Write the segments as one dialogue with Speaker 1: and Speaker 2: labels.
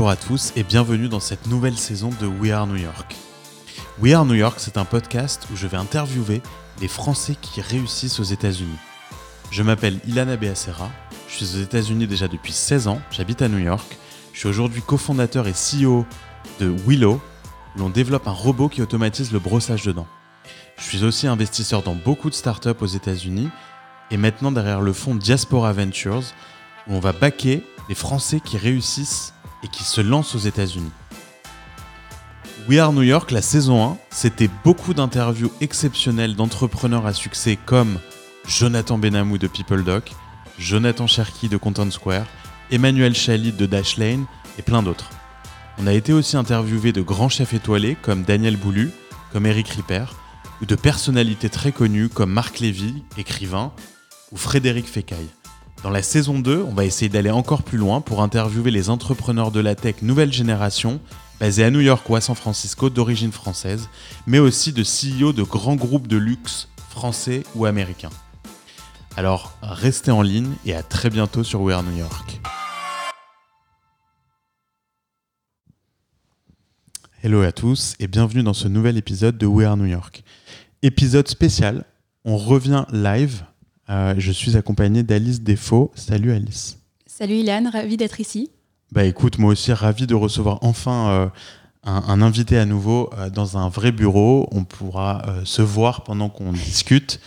Speaker 1: Bonjour à tous et bienvenue dans cette nouvelle saison de We Are New York. We Are New York, c'est un podcast où je vais interviewer les Français qui réussissent aux États-Unis. Je m'appelle Ilana Beacera, je suis aux États-Unis déjà depuis 16 ans, j'habite à New York. Je suis aujourd'hui cofondateur et CEO de Willow, où l'on développe un robot qui automatise le brossage de dents. Je suis aussi investisseur dans beaucoup de startups aux États-Unis et maintenant derrière le fonds Diaspora Ventures, où on va baquer les Français qui réussissent et qui se lancent aux États-Unis. We Are New York, la saison 1, c'était beaucoup d'interviews exceptionnelles d'entrepreneurs à succès comme Jonathan Benamou de PeopleDoc, Jonathan Cherky de Content Square, Emmanuel Chalit de Dashlane et plein d'autres. On a été aussi interviewé de grands chefs étoilés comme Daniel Boulu, comme Eric Ripper, ou de personnalités très connues comme Marc Lévy, écrivain, ou Frédéric Fécaille. Dans la saison 2, on va essayer d'aller encore plus loin pour interviewer les entrepreneurs de la tech nouvelle génération, basés à New York ou à San Francisco d'origine française, mais aussi de CEO de grands groupes de luxe français ou américains. Alors restez en ligne et à très bientôt sur We Are New York. Hello à tous et bienvenue dans ce nouvel épisode de We Are New York. Épisode spécial, on revient live. Euh, je suis accompagné d'Alice Défaut. Salut Alice.
Speaker 2: Salut Ilan, ravi d'être ici.
Speaker 1: Bah écoute, moi aussi ravi de recevoir enfin euh, un, un invité à nouveau euh, dans un vrai bureau. On pourra se voir pendant qu'on discute.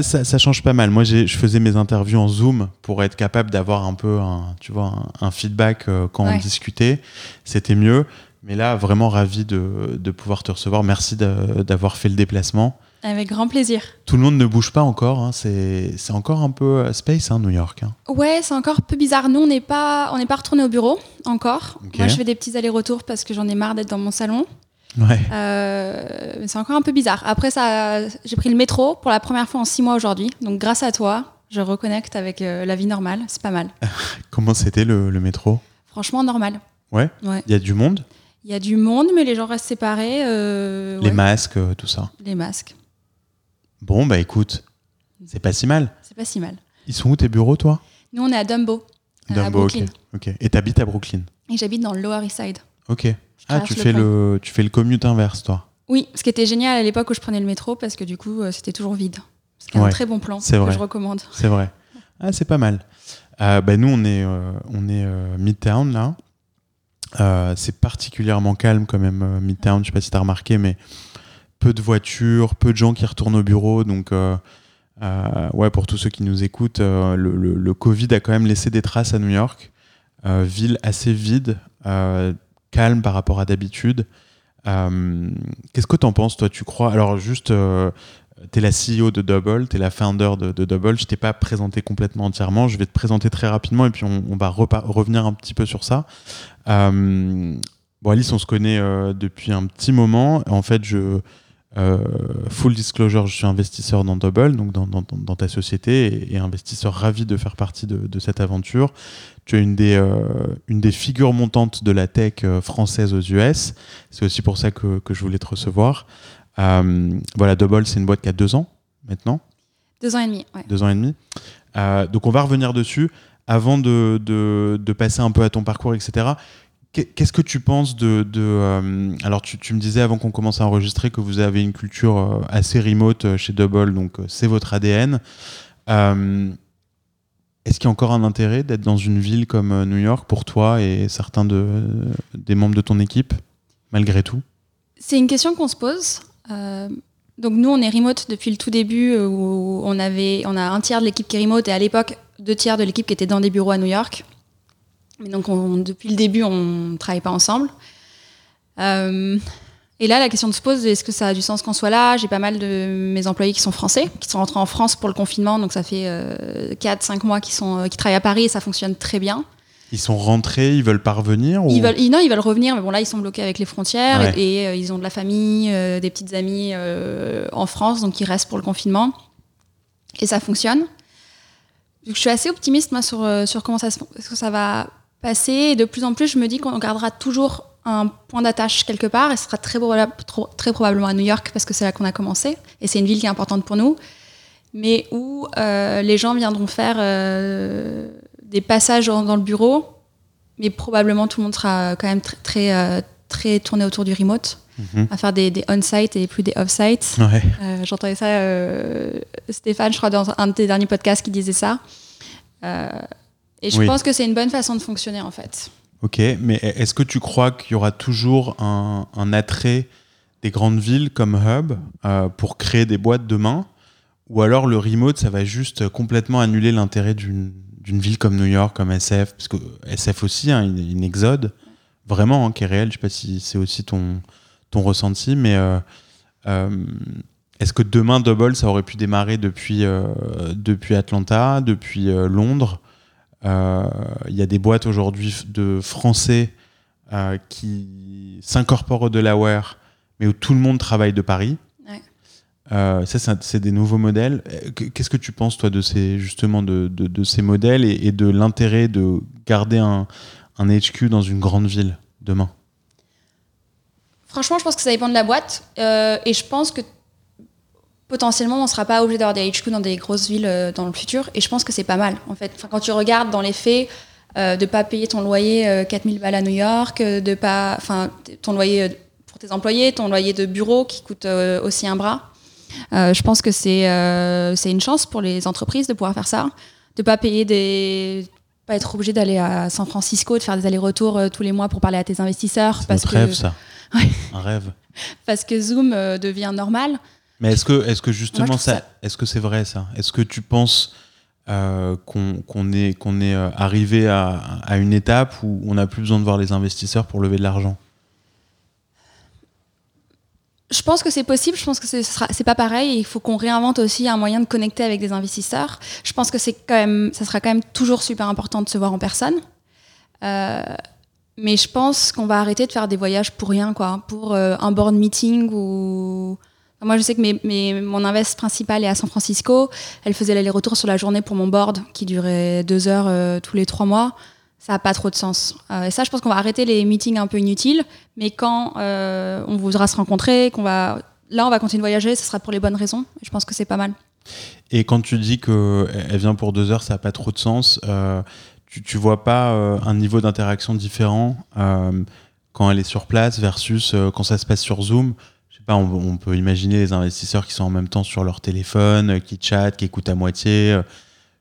Speaker 1: Ça, ça change pas mal. Moi, je faisais mes interviews en Zoom pour être capable d'avoir un peu un, tu vois, un, un feedback quand on discutait. C'était mieux. Mais là, vraiment ravi de, de pouvoir te recevoir. Merci d'avoir fait le déplacement.
Speaker 2: Avec grand plaisir.
Speaker 1: Tout le monde ne bouge pas encore. hein. C'est c'est encore un peu euh, space, hein, New York. hein.
Speaker 2: Ouais, c'est encore un peu bizarre. Nous, on n'est pas, on pas retourné au bureau encore. Moi, je fais des petits allers-retours parce que j'en ai marre d'être dans mon salon.
Speaker 1: Ouais.
Speaker 2: Euh, mais c'est encore un peu bizarre. Après, ça, j'ai pris le métro pour la première fois en six mois aujourd'hui. Donc, grâce à toi, je reconnecte avec euh, la vie normale. C'est pas mal.
Speaker 1: Comment c'était le, le métro?
Speaker 2: Franchement, normal.
Speaker 1: Ouais.
Speaker 2: Ouais.
Speaker 1: Il y a du monde?
Speaker 2: Il y a du monde, mais les gens restent séparés. euh,
Speaker 1: Les
Speaker 2: ouais.
Speaker 1: masques, tout ça.
Speaker 2: Les masques.
Speaker 1: Bon, bah écoute, c'est pas si mal.
Speaker 2: C'est pas si mal.
Speaker 1: Ils sont où tes bureaux, toi?
Speaker 2: Nous, on est à Dumbo, à
Speaker 1: Dumbo, ok.
Speaker 2: Brooklyn.
Speaker 1: ok. Et t'habites à Brooklyn?
Speaker 2: Et j'habite dans le Lower East Side.
Speaker 1: Ok. Ah, tu
Speaker 2: le
Speaker 1: fais,
Speaker 2: pont.
Speaker 1: le, tu fais le commute inverse, toi
Speaker 2: Oui, ce qui était génial à l'époque où je prenais le métro, parce que du coup, euh, c'était toujours vide. C'était
Speaker 1: Ouais,
Speaker 2: un très bon plan que
Speaker 1: vrai.
Speaker 2: je recommande.
Speaker 1: C'est vrai. Ah, c'est pas mal. Euh, bah, nous, on est, euh, on est euh, Midtown, là. Euh, c'est particulièrement calme, quand même, euh, Midtown. Je sais pas si t'as remarqué, mais peu de voitures, peu de gens qui retournent au bureau. Donc, euh, euh, ouais, pour tous ceux qui nous écoutent, euh, le, Covid a quand même laissé des traces à New York. Ville assez vide, calme par rapport à d'habitude. Qu'est-ce que t'en penses, toi Tu crois? Alors, juste. euh, tu es la CEO de Double, tu es la founder de, Double. Je t'ai pas présenté complètement entièrement. Je vais te présenter très rapidement et puis on, va revenir un petit peu sur ça. Bon, Alice, on se connaît depuis un petit moment. En fait, je, euh, full disclosure, je suis investisseur dans Double, donc dans, dans- dans- dans ta société, et, et investisseur ravi de faire partie de, de cette aventure. Tu es une des, euh, une des figures montantes de la tech euh, française aux US. C'est aussi pour ça que, que je voulais te recevoir. Euh, voilà, Double, c'est une boîte qui a deux ans maintenant,
Speaker 2: Deux ans et demi, ouais.
Speaker 1: deux ans et demi. Donc on va revenir dessus. Avant de, de- de passer un peu à ton parcours, etc., qu'est-ce que tu penses de... euh, alors tu, me disais avant qu'on commence à enregistrer que vous avez une culture euh, assez remote euh, chez Double, donc c'est votre ADN. Est-ce qu'il y a encore un intérêt d'être dans une ville comme New York pour toi et certains de, des membres de ton équipe, malgré tout?
Speaker 2: C'est une question qu'on se pose. Donc nous, on est remote depuis le tout début, où on, avait, on a un tiers de l'équipe qui est remote, et à l'époque, deux tiers de l'équipe qui était dans des bureaux à New York. Mais donc on- depuis le début, on ne travaille pas ensemble. Euh, et là, la question se pose, est-ce que ça a du sens qu'on soit là? J'ai pas mal de mes employés qui sont français, qui sont rentrés en France pour le confinement, donc ça fait 4-5 mois qu'ils sont, euh, travaillent à Paris et ça fonctionne très bien.
Speaker 1: Ils sont rentrés, ils veulent pas revenir ou-
Speaker 2: Ils veulent, non, ils veulent revenir, mais bon, là, ils sont bloqués avec les frontières
Speaker 1: Ouais.
Speaker 2: et, et, euh, ils ont de la famille, euh, des petites amies euh, en France, donc ils restent pour le confinement. Et ça fonctionne. Donc, je suis assez optimiste, moi, sur, euh, sur comment ça, se- ce que ça va passer. Et de plus en plus, je me dis qu'on gardera toujours un point d'attache quelque part et ce sera très, probablement à New York parce que c'est là qu'on a commencé et c'est une ville qui est importante pour nous. Mais où euh, les gens viendront faire euh, des passages dans le bureau mais probablement tout le monde sera quand même très, très, très tourné autour du remote.
Speaker 1: Mhm.
Speaker 2: à faire des, des on-site et plus des off-site.
Speaker 1: Ouais.
Speaker 2: Euh, J'entendais ça, euh, Stéphane, je crois, dans un de tes derniers podcasts qui disait ça. Euh, et je
Speaker 1: Oui.
Speaker 2: pense que c'est une bonne façon de fonctionner, en fait.
Speaker 1: Ok, mais est-ce que tu crois qu'il y aura toujours un, un attrait des grandes villes comme hub euh, pour créer des boîtes demain? Ou alors le remote, ça va juste complètement annuler l'intérêt d'une ville comme New York, comme SF Parce que SF aussi, hein, une, une exode, vraiment, hein, qui est réelle. Je sais pas si c'est aussi ton, ton ressenti, mais euh, euh, est-ce que demain Double, ça aurait pu démarrer depuis, depuis Atlanta, depuis Londres? Il y a des boîtes aujourd'hui de Français euh, qui s'incorporent au Delaware, mais où tout le monde travaille de Paris. Euh, ça, c'est des nouveaux modèles. Euh, qu- Qu'est-ce que tu penses, toi, de ces, justement, de, de- de ces modèles et, et de l'intérêt de garder un, un HQ dans une grande ville demain?
Speaker 2: Franchement, je pense que ça dépend de la boîte. Euh, et je pense que potentiellement, on ne sera pas obligé d'avoir des HQ dans des grosses villes euh, dans le futur. Et je pense que c'est pas mal, en fait. Enfin, quand tu regardes dans les faits, euh, de ne pas payer ton loyer euh, 4000 balles à New York, euh, de pas, enfin, ton loyer euh, pour tes employés, ton loyer de bureau qui coûte euh, aussi un bras. Euh, je pense que c'est euh, c'est une chance pour les entreprises de pouvoir faire ça, de pas payer des pas être obligé d'aller à San Francisco, de faire des allers-retours euh, tous les mois pour parler à tes investisseurs
Speaker 1: C'est
Speaker 2: parce
Speaker 1: notre
Speaker 2: que
Speaker 1: rêve, ça.
Speaker 2: Ouais.
Speaker 1: Un rêve.
Speaker 2: parce que Zoom euh, devient normal.
Speaker 1: Mais est-ce que, est-ce que justement,
Speaker 2: Moi,
Speaker 1: ça, est-ce que c'est vrai ça? Est-ce que tu penses euh, qu'on est, qu'on est euh, arrivé à, à une étape où on n'a plus besoin de voir les investisseurs pour lever de l'argent?
Speaker 2: Je pense que c'est possible, je pense que ce c'est pas pareil. et Il faut qu'on réinvente aussi un moyen de connecter avec des investisseurs. Je pense que c'est quand même, ça sera quand même toujours super important de se voir en personne. Euh, mais je pense qu'on va arrêter de faire des voyages pour rien, quoi, pour euh, un board meeting ou. Moi, je sais que mon invest principal est à San Francisco. Elle faisait l'aller-retour sur la journée pour mon board, qui durait deux heures euh, tous les trois mois. Ça n'a pas trop de sens. Euh, et ça, je pense qu'on va arrêter les meetings un peu inutiles. Mais quand euh, on voudra se rencontrer, qu'on va, là, on va continuer de voyager, ce sera pour les bonnes raisons. Je pense que c'est pas mal.
Speaker 1: Et quand tu dis qu'elle vient pour deux heures, ça n'a pas trop de sens, tu, tu vois pas un niveau d'interaction différent quand elle est sur place versus quand ça se passe sur Zoom? On, on peut imaginer les investisseurs qui sont en même temps sur leur téléphone, euh, qui chattent, qui écoutent à moitié. euh,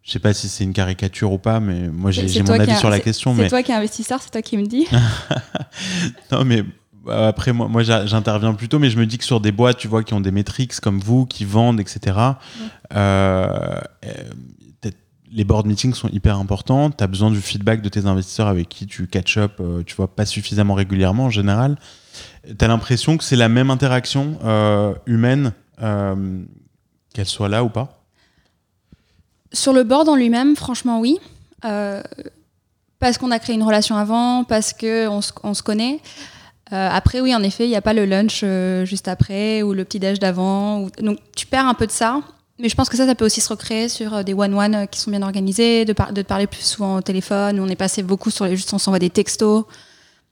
Speaker 1: je sais pas si c'est une caricature ou pas, mais moi j'ai mon avis
Speaker 2: a-
Speaker 1: sur la question.
Speaker 2: C'est
Speaker 1: Mais
Speaker 2: toi qui es investisseur, c'est toi qui me dis.
Speaker 1: non, mais euh, après, moi, j'interviens plutôt, mais je me dis que sur des boîtes, tu vois, qui ont des métriques comme vous, qui vendent, etc., euh, les board meetings sont hyper importants. Tu as besoin du feedback de tes investisseurs avec qui tu catch up, tu vois, pas suffisamment régulièrement en général. Tu as l'impression que c'est la même interaction euh, humaine, euh, qu'elle soit là ou pas?
Speaker 2: Sur le board en lui-même, franchement, oui. Euh, parce qu'on a créé une relation avant, parce qu'on se, on se connaît. Après, oui, en effet, il n'y a pas le lunch juste après ou le petit déj d'avant. Donc, tu perds un peu de ça. Mais je pense que ça, ça peut aussi se recréer sur des one-one qui sont bien organisés, de, par- parler plus souvent au téléphone. On est passé beaucoup sur les juste, on s'envoie des textos.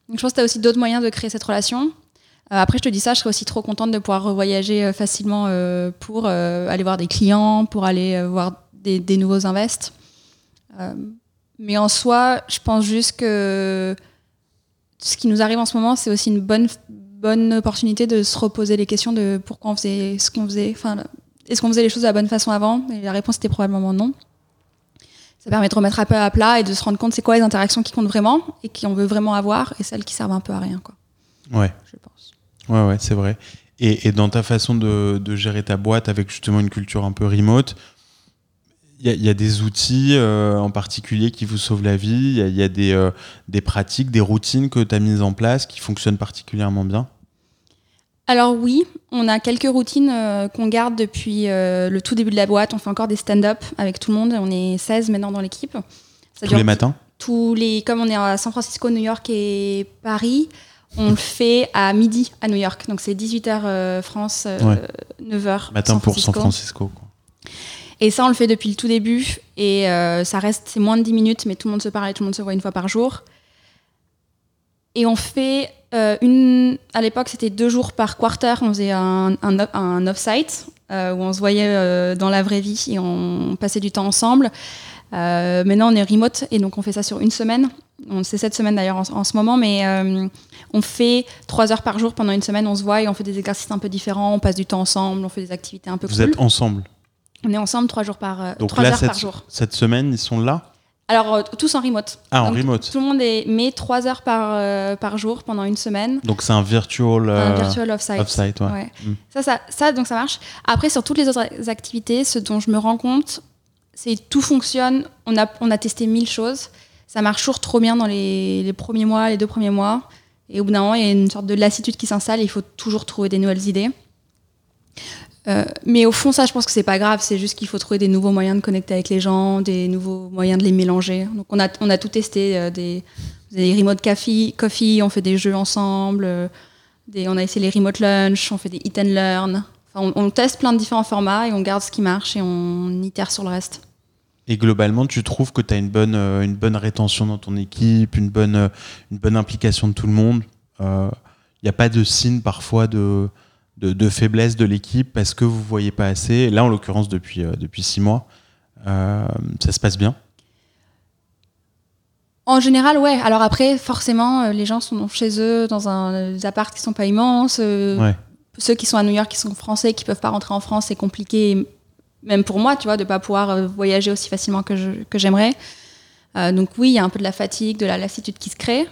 Speaker 2: Donc, je pense que tu as aussi d'autres moyens de créer cette relation. Euh, après, je te dis ça, je serais aussi trop contente de pouvoir revoyager euh, facilement euh, pour aller voir des clients, pour aller voir des, nouveaux invests. Mais en soi, je pense juste que ce qui nous arrive en ce moment, c'est aussi une bonne, bonne opportunité de se reposer les questions de pourquoi on faisait ce qu'on faisait. Enfin, est-ce qu'on faisait les choses de la bonne façon avant? Et la réponse était probablement non. Ça permet de remettre un peu à plat et de se rendre compte c'est quoi les interactions qui comptent vraiment et qu'on veut vraiment avoir et celles qui servent un peu à rien, quoi,
Speaker 1: Ouais.
Speaker 2: je pense.
Speaker 1: Ouais, ouais, c'est vrai. Et, et dans ta façon de, de gérer ta boîte avec justement une culture un peu remote, il y, a- il y a des outils euh, en particulier qui vous sauvent la vie, il y a, il y a des, euh, des pratiques, des routines que tu as mises en place qui fonctionnent particulièrement bien?
Speaker 2: Alors oui, on a quelques routines euh, qu'on garde depuis euh, le tout début de la boîte. On fait encore des stand-up avec tout le monde. On est 16 maintenant dans l'équipe. Ça
Speaker 1: Tous les matins
Speaker 2: tous les, comme on est à San Francisco, New York et Paris, on le fait à midi à New York. Donc c'est 18h France, euh,
Speaker 1: Ouais.
Speaker 2: 9h.
Speaker 1: Matin pour San Francisco. quoi.
Speaker 2: Et ça, on le fait depuis le tout début. Et ça reste, c'est moins de 10 minutes, mais tout le monde se parle et tout le monde se voit une fois par jour. Et on fait euh, une. À l'époque, c'était deux jours par quarter. On faisait un, un, off- un off-site euh, où on se voyait euh, dans la vraie vie et on passait du temps ensemble. Maintenant, on est remote et donc on fait ça sur une semaine. C'est cette semaine d'ailleurs en, en, ce moment, mais on fait trois heures par jour pendant une semaine, on se voit et on fait des exercices un peu différents, on passe du temps ensemble, on fait des activités un peu
Speaker 1: Vous
Speaker 2: cool.
Speaker 1: êtes ensemble
Speaker 2: On est ensemble trois jours par
Speaker 1: Donc
Speaker 2: trois
Speaker 1: là,
Speaker 2: heures
Speaker 1: cette,
Speaker 2: par jour.
Speaker 1: cette semaine, ils sont là
Speaker 2: Alors euh, tous en remote.
Speaker 1: Ah, en
Speaker 2: Donc,
Speaker 1: remote.
Speaker 2: Tout le monde est met trois heures par par, par jour pendant une semaine.
Speaker 1: Donc c'est un virtual,
Speaker 2: un
Speaker 1: euh,
Speaker 2: virtual offsite.
Speaker 1: offsite, ouais.
Speaker 2: Ouais.
Speaker 1: Mm.
Speaker 2: Ça, ça, ça, donc ça marche. Après, sur toutes les autres activités, ce dont je me rends compte, c'est tout fonctionne. On a, on a testé mille choses. Ça marche toujours trop bien dans les, les premiers mois, les deux premiers mois. Et au bout d'un moment, il y a une sorte de lassitude qui s'installe il faut toujours trouver des nouvelles idées. Euh, mais au fond, ça, je pense que c'est pas grave. C'est juste qu'il faut trouver des nouveaux moyens de connecter avec les gens, des nouveaux moyens de les mélanger. Donc, on a, on a tout testé. euh, des, des remote coffee, on fait des jeux ensemble. euh, on a essayé les remote lunch, on fait des eat and learn. Enfin, on, teste plein de différents formats et on garde ce qui marche et on itère sur le reste.
Speaker 1: Et globalement, tu trouves que tu as une bonne, euh, une bonne rétention dans ton équipe, une bonne, une bonne implication de tout le monde Il n'y a pas de signe parfois de, de, de faiblesse de l'équipe parce que vous ne voyez pas assez. Là, en l'occurrence, depuis, euh, depuis six mois, euh, ça se passe bien.
Speaker 2: En général, ouais. Alors après, forcément, euh, les gens sont chez eux dans un, des apparts qui sont pas immenses.
Speaker 1: Ouais.
Speaker 2: Ceux qui sont à New York, qui sont français, qui peuvent pas rentrer en France, c'est compliqué. Même pour moi, tu vois, de pas pouvoir voyager aussi facilement que je- que j'aimerais. Euh, donc oui, il y a un peu de la fatigue, de la lassitude qui se crée.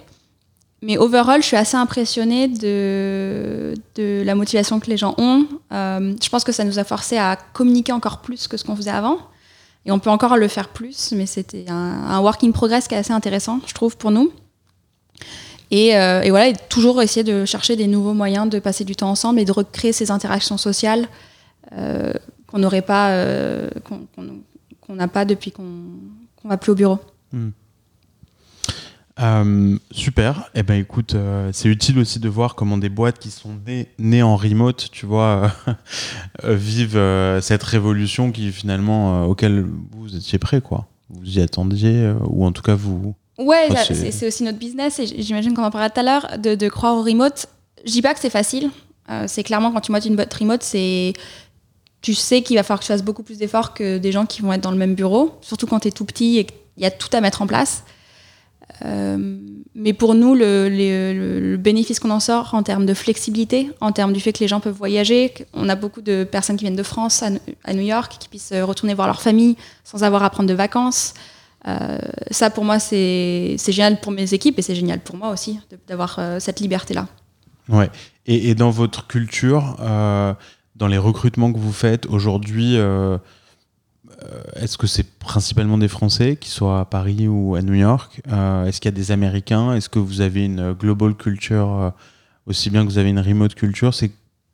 Speaker 2: Mais overall, je suis assez impressionnée de, la motivation que les gens ont. Euh, je pense que ça nous a forcé à communiquer encore plus que ce qu'on faisait avant. Et on peut encore le faire plus, mais c'était un, un work in progress qui est assez intéressant, je trouve, pour nous. Et, euh, voilà, et toujours essayer de chercher des nouveaux moyens de passer du temps ensemble et de recréer ces interactions sociales euh, qu'on n'aurait pas, qu'on n'a pas depuis qu'on qu'on va plus au bureau.
Speaker 1: Euh, super. Eh ben, écoute, euh, c'est utile aussi de voir comment des boîtes qui sont nées, nées en remote, tu vois, euh, vivent cette révolution qui finalement auquel vous étiez prêt, quoi. Vous y attendiez, ou en tout cas vous.
Speaker 2: Ouais,
Speaker 1: c'est-
Speaker 2: aussi notre business et j'imagine qu'on en parlera tout à l'heure de, de croire au remote. Je dis pas que c'est facile. C'est clairement quand tu montes une boîte remote, c'est tu sais qu'il va falloir que tu fasses beaucoup plus d'efforts que des gens qui vont être dans le même bureau, surtout quand tu es tout petit et qu'il y a tout à mettre en place. Euh, mais pour nous, le, bénéfice qu'on en sort en termes de flexibilité, en termes du fait que les gens peuvent voyager, on a beaucoup de personnes qui viennent de France à, New York, qui puissent retourner voir leur famille sans avoir à prendre de vacances. Euh, ça, pour moi, c'est génial pour mes équipes et c'est génial pour moi aussi d'avoir euh, cette liberté-là.
Speaker 1: Ouais. Et, dans votre culture, euh, dans les recrutements que vous faites aujourd'hui, euh, euh, est-ce que c'est principalement des Français, qui soient à Paris ou à New York? Euh, Est-ce qu'il y a des Américains? Est-ce que vous avez une global culture euh, aussi bien que vous avez une remote culture? C'est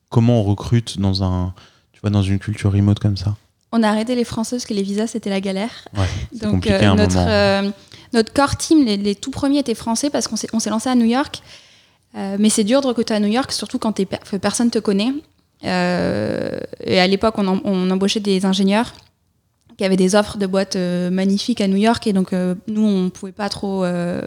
Speaker 1: comment on recrute dans un, tu vois, dans une culture remote comme ça?
Speaker 2: On a arrêté les Français parce que les visas, c'était la galère.
Speaker 1: Ouais,
Speaker 2: Donc,
Speaker 1: compliqué
Speaker 2: euh,
Speaker 1: à un
Speaker 2: notre, euh, notre core team, les, les tout premiers étaient français parce qu'on s'est on s'est lancé à New York. Euh, mais c'est dur de recruter à New York, surtout quand que personne te connaît. Euh, et à l'époque, on embauchait des ingénieurs qui avaient des offres de boîtes euh, magnifiques à New York. Et donc, euh, nous, on pouvait pas trop. euh,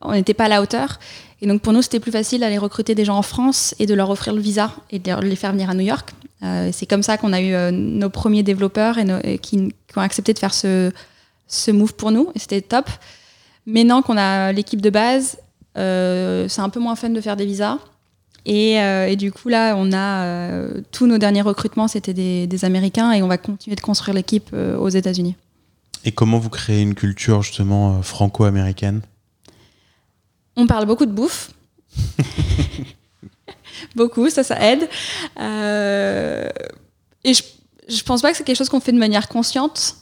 Speaker 2: on n'était pas à la hauteur. Et donc, pour nous, c'était plus facile d'aller recruter des gens en France et de leur offrir le visa et de les faire venir à New York. Euh, c'est comme ça qu'on a eu nos premiers développeurs et, nos- et qui, ont accepté de faire ce, ce move pour nous. Et c'était top. Maintenant qu'on a l'équipe de base, c'est un peu moins fun de faire des visas. Et, euh, et du coup, là, on a euh, tous nos derniers recrutements, c'était des, des Américains et on va continuer de construire l'équipe euh, aux États-Unis.
Speaker 1: Et comment vous créez une culture justement franco-américaine?
Speaker 2: On parle beaucoup de bouffe. beaucoup, ça, ça aide. Et je, je pense pas que c'est quelque chose qu'on fait de manière consciente.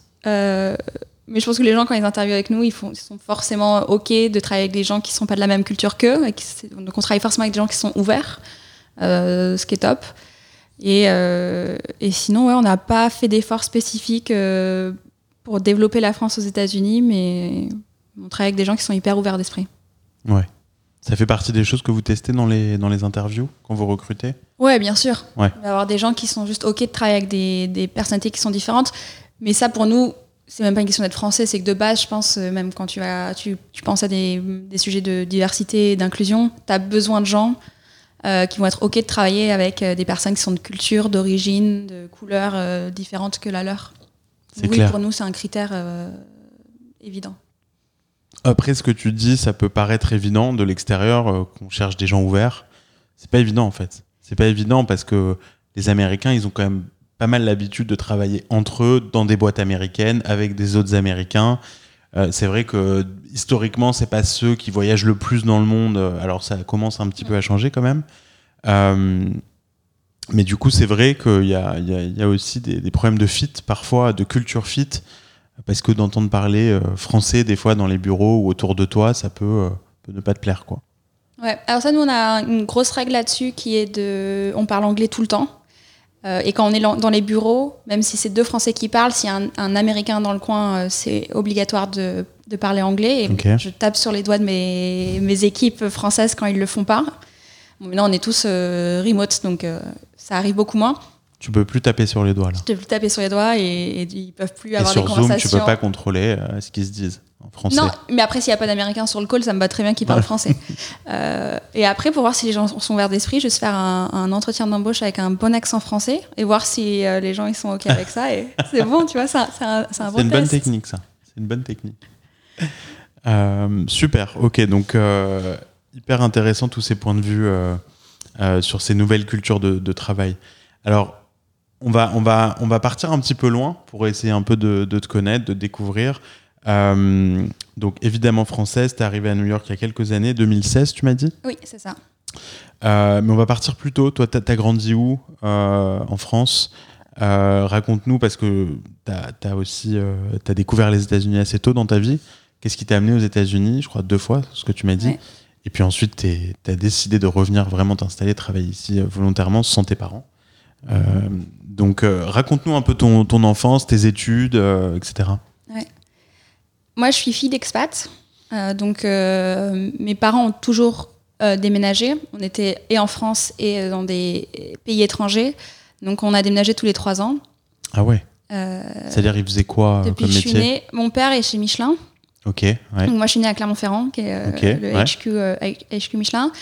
Speaker 2: Mais je pense que les gens, quand ils interviewent avec nous, ils, font, ils sont forcément OK de travailler avec des gens qui sont pas de la même culture qu'eux. Donc, on travaille forcément avec des gens qui sont ouverts, euh, ce qui est top. Et, euh, et sinon, ouais, on n'a pas fait d'efforts spécifiques euh, pour développer la France aux États-Unis, mais on travaille avec des gens qui sont hyper ouverts d'esprit.
Speaker 1: Ouais. Ça fait partie des choses que vous testez dans les, dans les interviews quand vous recrutez?
Speaker 2: Ouais, bien sûr.
Speaker 1: Ouais.
Speaker 2: Avoir des gens qui sont juste OK de travailler avec des, des personnalités qui sont différentes. Mais ça, pour nous, c'est même pas une question d'être français. C'est que de base, je pense, euh, même quand tu, as, tu, tu penses à des, des sujets de diversité et d'inclusion, tu as besoin de gens euh, qui vont être OK de travailler avec euh, des personnes qui sont de culture, d'origine, de couleurs euh, différentes que la leur. Oui,
Speaker 1: clair.
Speaker 2: pour nous, c'est un critère euh, évident.
Speaker 1: Après, ce que tu dis, ça peut paraître évident de l'extérieur, qu'on cherche des gens ouverts. C'est pas évident en fait. C'est pas évident parce que les Américains, ils ont quand même pas mal l'habitude de travailler entre eux dans des boîtes américaines avec des autres Américains. Euh, c'est vrai que historiquement, c'est pas ceux qui voyagent le plus dans le monde. Alors ça commence un petit peu à changer quand même. Euh, mais du coup, c'est vrai qu'il y a, y, a, aussi des, problèmes de fit parfois, de culture fit, parce que d'entendre parler euh, français des fois dans les bureaux ou autour de toi, ça peut, euh, peut ne pas te plaire, quoi.
Speaker 2: Ouais, alors ça, nous, on a une grosse règle là-dessus qui est de. On parle anglais tout le temps. Euh, et quand on est dans les bureaux, même si c'est deux Français qui parlent, s'il y a un, un Américain dans le coin, euh, c'est obligatoire de, de parler anglais. Et je tape sur les doigts de mes, mes équipes françaises quand ils le font pas. Bon, maintenant, on est tous euh, remote, donc ça arrive beaucoup moins.
Speaker 1: Tu peux plus taper sur les doigts là.
Speaker 2: Je peux plus taper sur les doigts et, et ils peuvent plus
Speaker 1: Et
Speaker 2: avoir
Speaker 1: sur
Speaker 2: des
Speaker 1: Zoom,
Speaker 2: conversations.
Speaker 1: tu peux pas contrôler euh, ce qu'ils se disent en français.
Speaker 2: Non, mais après, s'il n'y a pas d'Américains sur le call, ça me va très bien qu'ils parlent français. Euh, et après, pour voir si les gens sont ouverts d'esprit, je vais faire un, un entretien d'embauche avec un bon accent français et voir si euh, les gens ils sont OK avec ça. Et c'est bon, tu vois, c'est un, c'est un, bon
Speaker 1: C'est une bonne technique, ça. C'est une bonne technique. Super. Ok, donc hyper intéressant tous ces points de vue sur ces nouvelles cultures de, de travail. Alors, on va, on, va, on va partir un petit peu loin pour essayer un peu de, de te connaître, de te découvrir. Euh, donc, évidemment française, tu es arrivé à New York il y a quelques années, 2016, tu m'as dit?
Speaker 2: Oui, c'est ça.
Speaker 1: Euh, mais on va partir plus tôt. Toi, t'as as grandi où euh, en France? Raconte-nous parce que t'as as aussi découvert les États-Unis assez tôt dans ta vie. Qu'est-ce qui t'a amené aux États-Unis? Je crois deux fois, ce que tu m'as dit.
Speaker 2: Ouais.
Speaker 1: Et puis ensuite, tu as décidé de revenir vraiment t'installer, travailler ici volontairement sans tes parents. Euh, donc, euh, raconte-nous un peu ton, ton enfance, tes études, euh, etc.
Speaker 2: Moi, je suis fille d'expat. Euh, donc, mes parents ont toujours déménagé. On était et en France et dans des pays étrangers. Donc, on a déménagé tous les trois ans.
Speaker 1: Ah ouais
Speaker 2: Euh,
Speaker 1: C'est-à-dire, ils faisaient quoi
Speaker 2: depuis
Speaker 1: comme
Speaker 2: que je suis
Speaker 1: métier
Speaker 2: née, mon père est chez Michelin.
Speaker 1: Ok, ouais.
Speaker 2: Donc moi, je suis née à Clermont-Ferrand, qui est euh,
Speaker 1: Ok,
Speaker 2: le
Speaker 1: ouais.
Speaker 2: HQ, euh, HQ Michelin.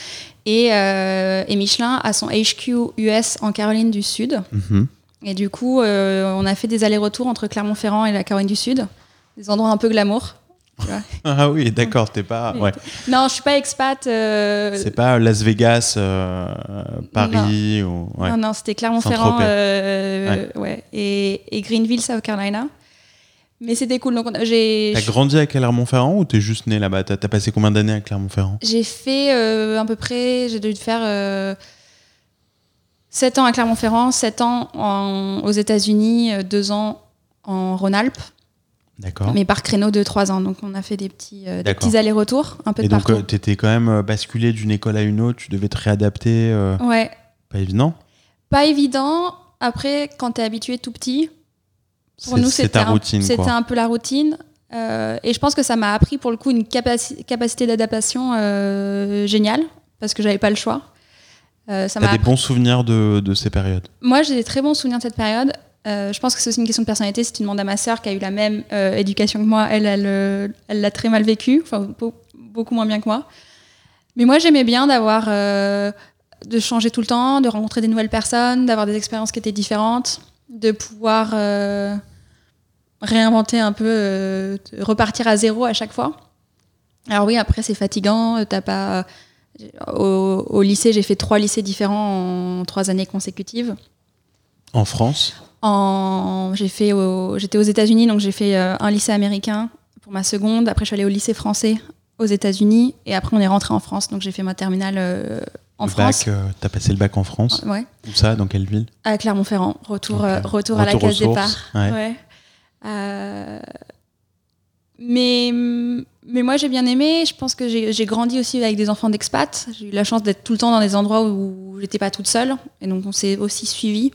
Speaker 2: Et, et Michelin a son HQ US en Caroline du Sud.
Speaker 1: Mhm.
Speaker 2: Et du coup, euh, on a fait des allers-retours entre Clermont-Ferrand et la Caroline du Sud. Des endroits un peu glamour. tu vois.
Speaker 1: Ah oui, d'accord, t'es pas. Ouais.
Speaker 2: Non, je suis pas expat. euh,
Speaker 1: C'est pas Las Vegas, euh, Paris ou. Ouais.
Speaker 2: Non, non, c'était Clermont-Ferrand euh, ouais. et, et Greenville, South Carolina. Mais c'était cool. Donc, j'ai
Speaker 1: T'as grandi à Clermont-Ferrand ou t'es juste né là-bas? T'as passé combien d'années à Clermont-Ferrand?
Speaker 2: J'ai fait à peu près, j'ai dû faire 7 ans à Clermont-Ferrand, 7 ans en- aux États-Unis, 2 ans en Rhône-Alpes,
Speaker 1: D'accord.
Speaker 2: mais par créneau de 3 ans. Donc on a fait des petits, euh, des petits allers-retours, un peu
Speaker 1: Et
Speaker 2: de
Speaker 1: donc,
Speaker 2: partout.
Speaker 1: euh, t'étais quand même euh, basculé d'une école à une autre, tu devais te réadapter, euh,
Speaker 2: Ouais,
Speaker 1: pas évident.
Speaker 2: pas évident. Après, quand t'es habitué tout petit, pour nous c'était
Speaker 1: ta
Speaker 2: un, c'était un peu la routine. Euh, et je pense que ça m'a appris pour le coup une capaci- capacité d'adaptation euh, géniale parce que j'avais pas le choix. Euh, ça m'a
Speaker 1: des bons souvenirs de, de ces périodes.
Speaker 2: Moi, j'ai des très bons souvenirs de cette période. Euh, je pense que c'est aussi une question de personnalité. Si tu demandes à ma sœur qui a eu la même euh, éducation que moi, elle, elle, euh, elle l'a très mal vécu, enfin beaucoup moins bien que moi. Mais moi, j'aimais bien d'avoir, de changer tout le temps, de rencontrer des nouvelles personnes, d'avoir des expériences qui étaient différentes, de pouvoir réinventer un peu, repartir à zéro à chaque fois. Alors oui, après c'est fatigant. T'as pas au, au lycée, j'ai fait trois lycées différents en trois années consécutives.
Speaker 1: En France
Speaker 2: En, j'ai fait au- j'étais aux États-Unis, donc j'ai fait euh, un lycée américain pour ma seconde. Après, je suis allée au lycée français aux États-Unis. Et après, on est rentré en France. Donc, j'ai fait ma terminale euh, en
Speaker 1: le
Speaker 2: France.
Speaker 1: bac, euh, T'as passé le bac en France
Speaker 2: Ouais,
Speaker 1: Où ça? Dans quelle ville?
Speaker 2: À Clermont-Ferrand. Retour, euh, retour, à la case départ.
Speaker 1: ouais.
Speaker 2: Ouais. Mais, mais moi, j'ai bien aimé. Je pense que j'ai grandi aussi avec des enfants d'expat. J'ai eu la chance d'être tout le temps dans des endroits où j'étais pas toute seule. Et donc, on s'est aussi suivis.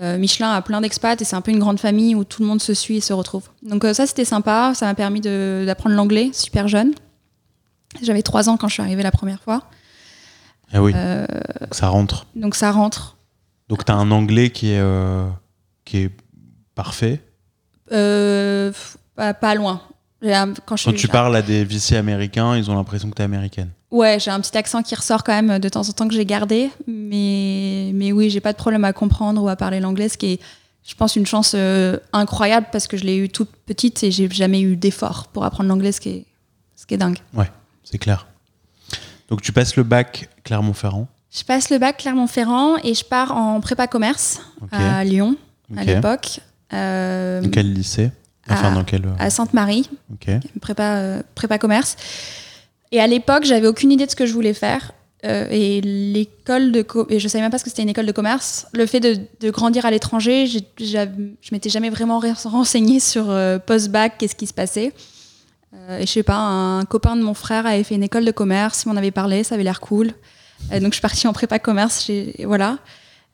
Speaker 2: Euh, Michelin a plein d'expats et c'est un peu une grande famille où tout le monde se suit et se retrouve. Donc euh, ça, c'était sympa. Ça m'a permis d'apprendre l'anglais super jeune. J'avais trois ans quand je suis arrivée la première fois.
Speaker 1: Ah oui,
Speaker 2: Euh,
Speaker 1: donc ça rentre.
Speaker 2: donc ça rentre.
Speaker 1: Donc t'as un anglais qui est, qui est parfait?
Speaker 2: Pas loin. Un- Quand, je
Speaker 1: Quand
Speaker 2: suis-
Speaker 1: tu parles à des VC américains, ils ont l'impression que t'es américaine.
Speaker 2: Ouais, j'ai un petit accent qui ressort quand même de temps en temps que j'ai gardé. Mais, mais oui, j'ai pas de problème à comprendre ou à parler l'anglais, ce qui est, je pense, une chance euh, incroyable parce que je l'ai eu toute petite et j'ai jamais eu d'effort pour apprendre l'anglais, ce qui est, ce qui est dingue.
Speaker 1: Ouais, c'est clair. Donc tu passes le bac Clermont-Ferrand.
Speaker 2: Je passe le bac Clermont-Ferrand et je pars en prépa commerce à Lyon à l'époque. Euh,
Speaker 1: quel lycée? Enfin,
Speaker 2: à-
Speaker 1: dans quel.
Speaker 2: à Sainte-Marie, prépa, euh, prépa commerce. Et à l'époque, j'avais aucune idée de ce que je voulais faire. Euh, et l'école de et je savais même pas ce que c'était une école de commerce. Le fait de, de grandir à l'étranger, je m'étais jamais vraiment renseignée sur euh, post-bac, qu'est-ce qui se passait. Euh, et je sais pas, un copain de mon frère avait fait une école de commerce, il m'en avait parlé, ça avait l'air cool. Donc je suis partie en prépa commerce, voilà.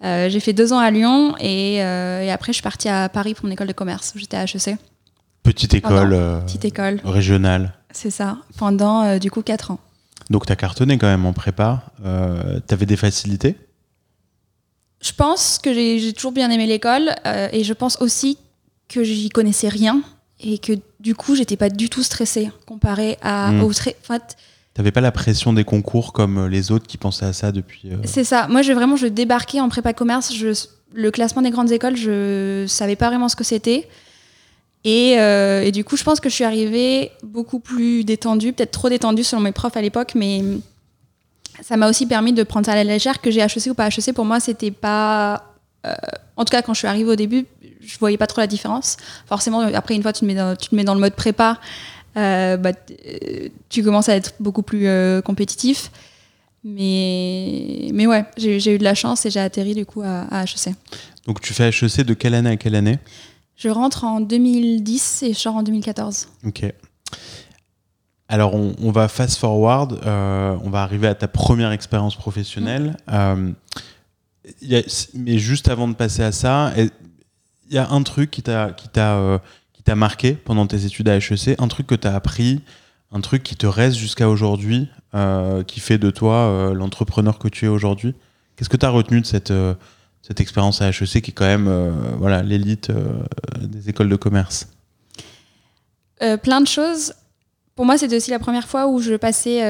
Speaker 2: J'ai fait deux ans à Lyon et, et après je suis partie à Paris pour mon école de commerce. J'étais à HEC,
Speaker 1: Petite école euh,
Speaker 2: petite école,
Speaker 1: régionale.
Speaker 2: c'est ça, pendant euh, du coup quatre ans.
Speaker 1: Donc tu as cartonné quand même en prépa. Euh, tu avais des facilités?
Speaker 2: Je pense que j'ai j'ai toujours bien aimé l'école et je pense aussi que j'y connaissais rien et que du coup j'étais pas du tout stressée comparé à
Speaker 1: Mm.
Speaker 2: au tra-
Speaker 1: T'avais pas la pression des concours comme les autres qui pensaient à ça depuis. euh,
Speaker 2: c'est ça. Moi je vraiment je débarquais en prépa commerce, je, le classement des grandes écoles, je savais pas vraiment ce que c'était. Et, euh, et du coup, je pense que je suis arrivée beaucoup plus détendue, peut-être trop détendue selon mes profs à l'époque, mais ça m'a aussi permis de prendre ça à la légère. Que j'ai HEC ou pas HEC, pour moi, c'était pas. euh, en tout cas, quand je suis arrivée au début, je voyais pas trop la différence. Forcément, après, une fois, tu te mets dans, tu te mets dans le mode prépa, euh, bah, tu commences à être beaucoup plus compétitif. Mais, mais ouais, j'ai eu de la chance et j'ai atterri du coup à, à HEC.
Speaker 1: Donc tu fais HEC de quelle année à quelle année?
Speaker 2: Je rentre en 2010 et je sors en 2014.
Speaker 1: Ok. Alors on, on va fast forward, euh, on va arriver à ta première expérience professionnelle. Euh, il y a- mais juste avant de passer à ça, il y a un truc qui t'a qui t'a euh, qui t'a marqué pendant tes études à HEC, un truc que tu as appris, un truc qui te reste jusqu'à aujourd'hui, qui fait de toi l'entrepreneur que tu es aujourd'hui. Qu'est-ce que tu as retenu de cette cette expérience à HEC qui est quand même euh, voilà l'élite euh, des écoles de commerce
Speaker 2: Euh, plein de choses. Pour moi, c'était aussi la première fois où je passais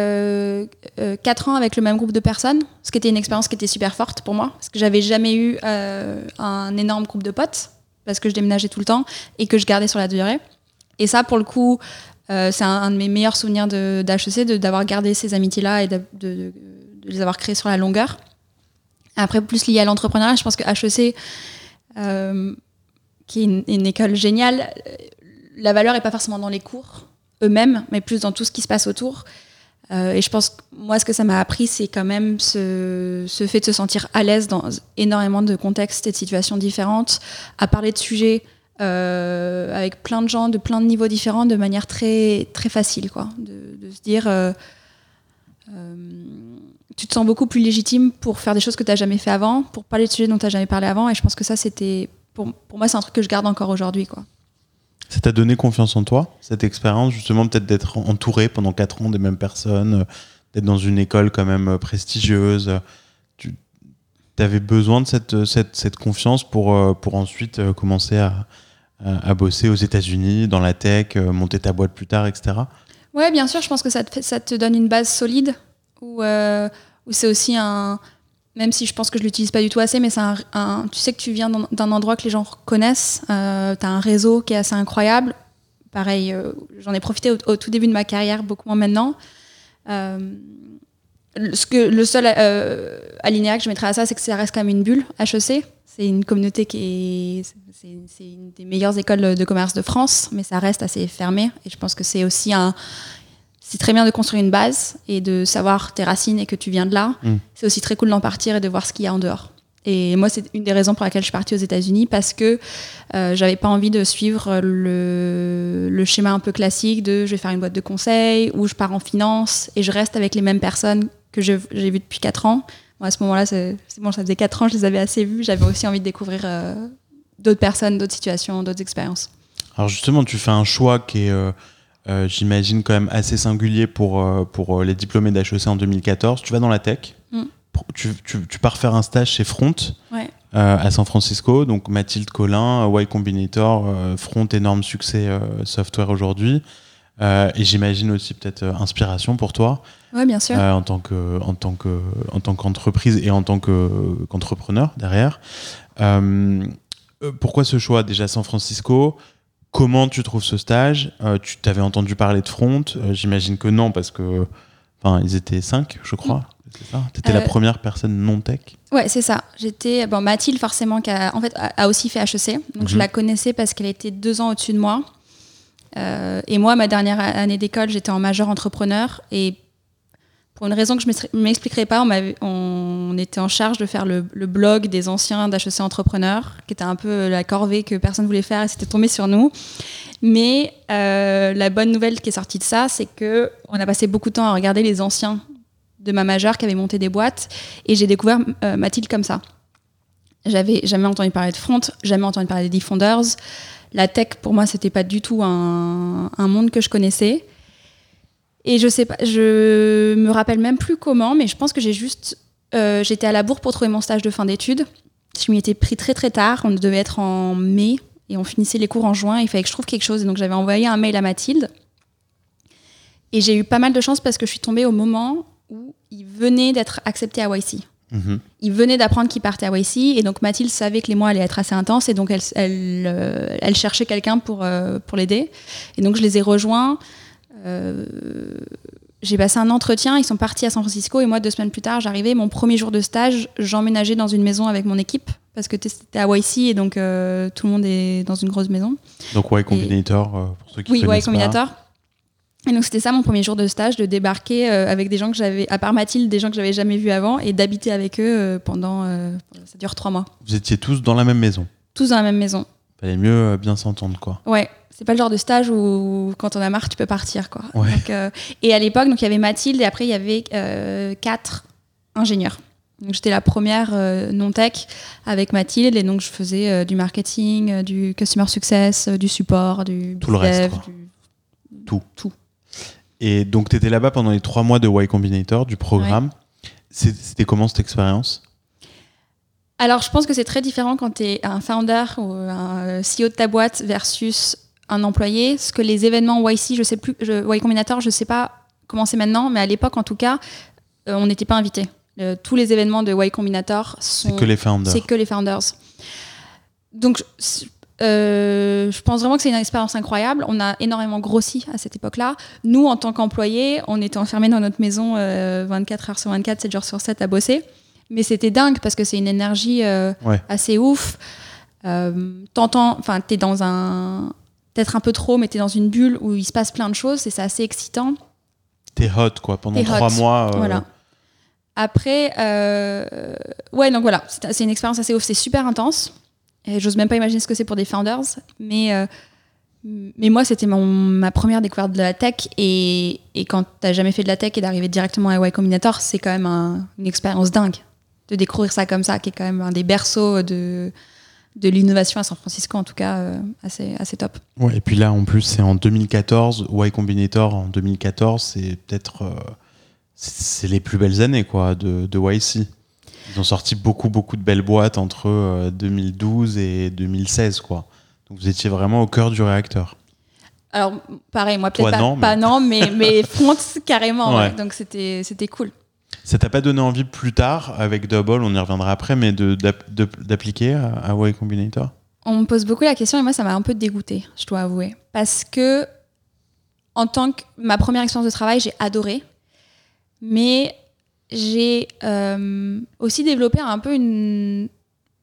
Speaker 2: quatre ans avec le même groupe de personnes, ce qui était une expérience qui était super forte pour moi, parce que j'avais jamais eu un énorme groupe de potes, parce que je déménageais tout le temps et que je gardais sur la durée. Et ça, pour le coup, c'est un, de mes meilleurs souvenirs d'HEC, d'avoir gardé ces amitiés-là et de les avoir créées sur la longueur. Après, plus lié à l'entrepreneuriat, je pense que HEC, euh, qui est une, école géniale, euh, la valeur n'est pas forcément dans les cours eux-mêmes, mais plus dans tout ce qui se passe autour. Euh, et je pense que moi, ce que ça m'a appris, c'est quand même ce, fait de se sentir à l'aise dans énormément de contextes et de situations différentes, à parler de sujets avec plein de gens de plein de niveaux différents de manière très, très facile. Quoi. De, se dire, tu te sens beaucoup plus légitime pour faire des choses que tu n'as jamais fait avant, pour parler de sujets dont tu n'as jamais parlé avant. Et je pense que ça, c'était, pour, pour moi, c'est un truc que je garde encore aujourd'hui. Quoi.
Speaker 1: Ça t'a donné confiance en toi, cette expérience, justement, peut-être d'être entouré pendant 4 ans des mêmes personnes, euh, d'être dans une école quand même euh, prestigieuse. euh, Tu avais besoin de cette, cette, cette confiance pour, pour ensuite commencer à, à, à bosser aux États-Unis, dans la tech, monter ta boîte plus tard, etc.
Speaker 2: Ouais, bien sûr, je pense que ça te, ça te donne une base solide où, euh, où c'est aussi un. Même si je pense que je l'utilise pas du tout assez, mais c'est un, Tu sais que tu viens d'un- endroit que les gens connaissent, euh, tu as un réseau qui est assez incroyable. Pareil, euh, j'en ai profité au, tout début de ma carrière, beaucoup moins maintenant. Euh, ce que, le seul euh, alinéa que je mettrais à ça, c'est que ça reste quand même une bulle, HEC. C'est une communauté qui est. C'est une des meilleures écoles de commerce de France, mais ça reste assez fermé. Et je pense que c'est aussi un. C'est très bien de construire une base et de savoir tes racines et que tu viens de là.
Speaker 1: Mm.
Speaker 2: C'est aussi très cool d'en partir et de voir ce qu'il y a en dehors. Et moi, c'est une des raisons pour laquelle je suis partie aux États-Unis parce que euh, j'avais pas envie de suivre le, le schéma un peu classique de je vais faire une boîte de conseil ou je pars en finance et je reste avec les mêmes personnes que j'ai vues depuis 4 ans. Moi, à ce moment-là, c'est bon, ça faisait 4 ans, je les avais assez vues. J'avais aussi envie de découvrir euh, d'autres personnes, d'autres situations, d'autres expériences.
Speaker 1: Alors justement, tu fais un choix qui est, euh, j'imagine, quand même assez singulier pour, euh, pour euh, les diplômés d'HEC en 2014. Tu vas dans la tech,
Speaker 2: Mm.
Speaker 1: Tu, tu- tu pars faire un stage chez Front
Speaker 2: Ouais.
Speaker 1: euh, à San Francisco, donc Mathilde Collin, euh, Y Combinator, euh, Front, énorme succès euh, software aujourd'hui. Euh, et j'imagine aussi peut-être euh, inspiration pour toi
Speaker 2: Ouais, bien sûr.
Speaker 1: euh, en tant que en tant que en tant qu'entreprise et en tant que qu'entrepreneur derrière. Euh, euh, pourquoi ce choix? Déjà San Francisco comment tu trouves ce stage? Euh, Tu t'avais entendu parler de Front Euh, J'imagine que non, parce que enfin, ils étaient cinq, je crois. C'est ça? T'étais la
Speaker 2: Euh,
Speaker 1: première personne non tech
Speaker 2: Ouais, c'est ça. J'étais bon Mathilde forcément qui a, en fait a a aussi fait HEC, donc je
Speaker 1: Mhm.
Speaker 2: la connaissais parce qu'elle était deux ans au-dessus de moi. Et moi, ma dernière année d'école, j'étais en majeur entrepreneur et pour une raison que je ne m'expliquerai pas, on, était en charge de faire le, blog des anciens d'HEC entrepreneurs, qui était un peu la corvée que personne voulait faire et c'était tombé sur nous. Mais euh, la bonne nouvelle qui est sortie de ça, c'est que on a passé beaucoup de temps à regarder les anciens de ma majeure qui avaient monté des boîtes et j'ai découvert euh, Mathilde comme ça. J'avais jamais entendu parler de Front, jamais entendu parler des Defenders. La tech, pour moi, c'était pas du tout un monde que je connaissais. Et je sais pas, je me rappelle même plus comment, mais je pense que j'ai juste, euh, j'étais à la bourre pour trouver mon stage de fin d'études. Je m'y étais pris très très tard. On devait être en mai et on finissait les cours en juin. Il fallait que je trouve quelque chose. Et donc j'avais envoyé un mail à Mathilde. Et j'ai eu pas mal de chance parce que je suis tombée au moment où il venait d'être accepté à YC.
Speaker 1: Mhm.
Speaker 2: Il venait d'apprendre qu'il partait à YC et donc Mathilde savait que les mois allaient être assez intenses et donc elle, elle, euh, elle cherchait quelqu'un pour, euh, pour l'aider. Et donc je les ai rejoints. Euh, j'ai passé un entretien, ils sont partis à San Francisco et moi deux semaines plus tard j'arrivais, mon premier jour de stage, j'emménageais dans une maison avec mon équipe parce que c'était à YC et donc euh, tout le monde est dans une grosse maison.
Speaker 1: Donc Y Combinator, euh, pour ceux qui
Speaker 2: Oui,
Speaker 1: connaissent
Speaker 2: Y Combinator. Et donc c'était ça mon premier jour de stage, de débarquer euh, avec des gens que j'avais, à part Mathilde, des gens que j'avais jamais vus avant, et d'habiter avec eux euh, pendant, ça dure trois mois.
Speaker 1: Vous étiez tous dans la même maison.
Speaker 2: Tous dans la même maison.
Speaker 1: Fallait mieux bien s'entendre, quoi.
Speaker 2: Ouais, c'est pas le genre de stage où quand on a marre tu peux partir quoi.
Speaker 1: Ouais.
Speaker 2: Donc, euh, et à l'époque donc il y avait Mathilde et après il y avait euh, quatre ingénieurs. Donc j'étais la première euh, non tech avec Mathilde et donc je faisais du marketing, du customer success, du support, du
Speaker 1: Tout le reste,
Speaker 2: dev,
Speaker 1: quoi.
Speaker 2: du-
Speaker 1: Tout.
Speaker 2: Tout.
Speaker 1: Et donc, tu étais là-bas pendant les trois mois de Y Combinator, du programme. C'était comment cette expérience?
Speaker 2: Alors, je pense que c'est très différent quand tu es un founder ou un CEO de ta boîte versus un employé. Ce que les événements YC, je sais plus, je, Y Combinator, je sais pas comment c'est maintenant, mais à l'époque, en tout cas, euh, on n'était pas invités. Euh, tous les événements de Y Combinator sont.
Speaker 1: C'est que les founders.
Speaker 2: C'est que les founders. Donc, euh, je pense vraiment que c'est une expérience incroyable. On a énormément grossi à cette époque-là. Nous, en tant qu'employés, on était enfermés dans notre maison euh, 24 heures sur 24, 7 jours sur 7 à bosser. Mais c'était dingue parce que c'est une énergie
Speaker 1: Ouais.
Speaker 2: assez ouf. T'entends, enfin, t'es dans un. Peut-être un peu trop, mais t'es dans une bulle où il se passe plein de choses et c'est assez excitant.
Speaker 1: T'es hot, quoi. Pendant trois mois. euh,
Speaker 2: Voilà. Après, euh, ouais, donc voilà, c'est une expérience assez ouf, c'est super intense. Et j'ose même pas imaginer ce que c'est pour des founders, mais euh, mais moi c'était ma première découverte de la tech et, et quand t'as jamais fait de la tech et d'arriver directement à Y Combinator, c'est quand même un- une expérience dingue de découvrir ça comme ça, qui est quand même un des berceaux de de l'innovation à San Francisco en tout cas euh, assez assez top.
Speaker 1: Ouais, et puis là, en plus, c'est en 2014. Y Combinator, en 2014, c'est peut-être. euh, c'est les plus belles années, quoi, de, de YC. Ils ont sorti beaucoup, beaucoup de belles boîtes entre euh, 2012 et 2016, quoi. Donc vous étiez vraiment au cœur du réacteur.
Speaker 2: Alors pareil, moi peut-être pas,
Speaker 1: non, mais-
Speaker 2: pas non, mais mais front carrément, ouais.
Speaker 1: Ouais.
Speaker 2: donc c'était cool.
Speaker 1: Ça t'a pas donné envie plus tard, avec Double, on y reviendra après, mais d'appliquer à, à Y Combinator?
Speaker 2: On me pose beaucoup la question et moi ça m'a un peu dégoûtée, je dois avouer, parce que en tant que ma première expérience de travail, j'ai adoré, mais j'ai euh, aussi développé un peu une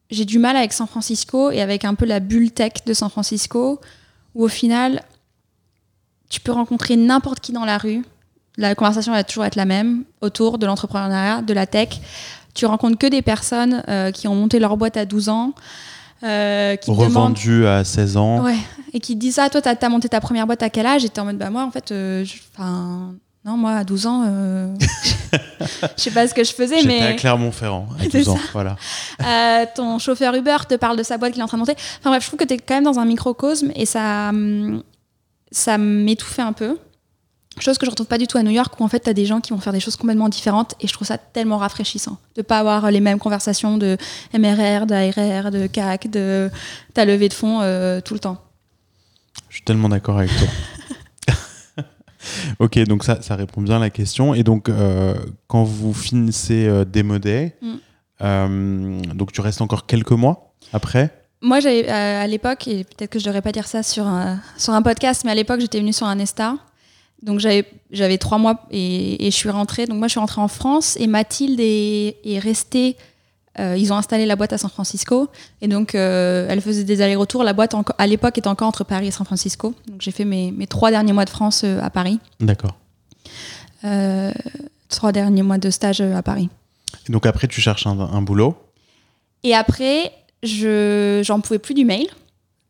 Speaker 2: j'ai du mal avec San Francisco et avec un peu la bulle tech de San Francisco où au final tu peux rencontrer n'importe qui dans la rue, la conversation va toujours être la même autour de l'entrepreneuriat, de la tech. Tu rencontres que des personnes euh, qui ont monté leur boîte à 12 ans, euh, qui demandent
Speaker 1: Revendu à 16 ans.
Speaker 2: Ouais, et qui te disent ah toi t'as as monté ta première boîte à quel âge? Et t'es en mode bah moi en fait, euh, non moi à 12 ans, euh, je sais pas ce que je faisais,
Speaker 1: J'étais à
Speaker 2: mais
Speaker 1: Clermont-Ferrand, à
Speaker 2: C'est
Speaker 1: 12 ans. Voilà.
Speaker 2: ton chauffeur Uber te parle de sa boîte qu'il est en train de monter. Enfin bref, je trouve que t'es quand même dans un microcosme et ça, hum, ça m'étouffait un peu. Chose que je retrouve pas du tout à New York où en fait t'as des gens qui vont faire des choses complètement différentes et je trouve ça tellement rafraîchissant de pas avoir les mêmes conversations de MRR, d'ARR, de CAC, de ta levée de fonds euh, tout le temps.
Speaker 1: Je suis tellement d'accord avec toi. ok, donc ça, ça répond bien à la question. Et donc, euh, quand vous finissez euh,
Speaker 2: Mm.
Speaker 1: euh, donc tu restes encore quelques mois après?
Speaker 2: Moi, j'avais, à l'époque, et peut-être que je devrais pas dire ça sur un, sur un podcast, mais à l'époque, j'étais venue sur un Nesta. Donc, j'avais, trois mois et, et je suis rentrée. Donc, moi, je suis rentrée en France et Mathilde est, est restée. euh, ils ont installé la boîte à San Francisco. Et donc, euh, elle faisait des allers-retours. La boîte, à l'époque, était encore entre Paris et San Francisco. Donc, j'ai fait mes, mes trois derniers mois de France euh, à Paris.
Speaker 1: D'accord.
Speaker 2: Trois derniers mois de stage à Paris.
Speaker 1: Et donc après, tu cherches un, un boulot?
Speaker 2: Et après, je j'en pouvais plus du mail.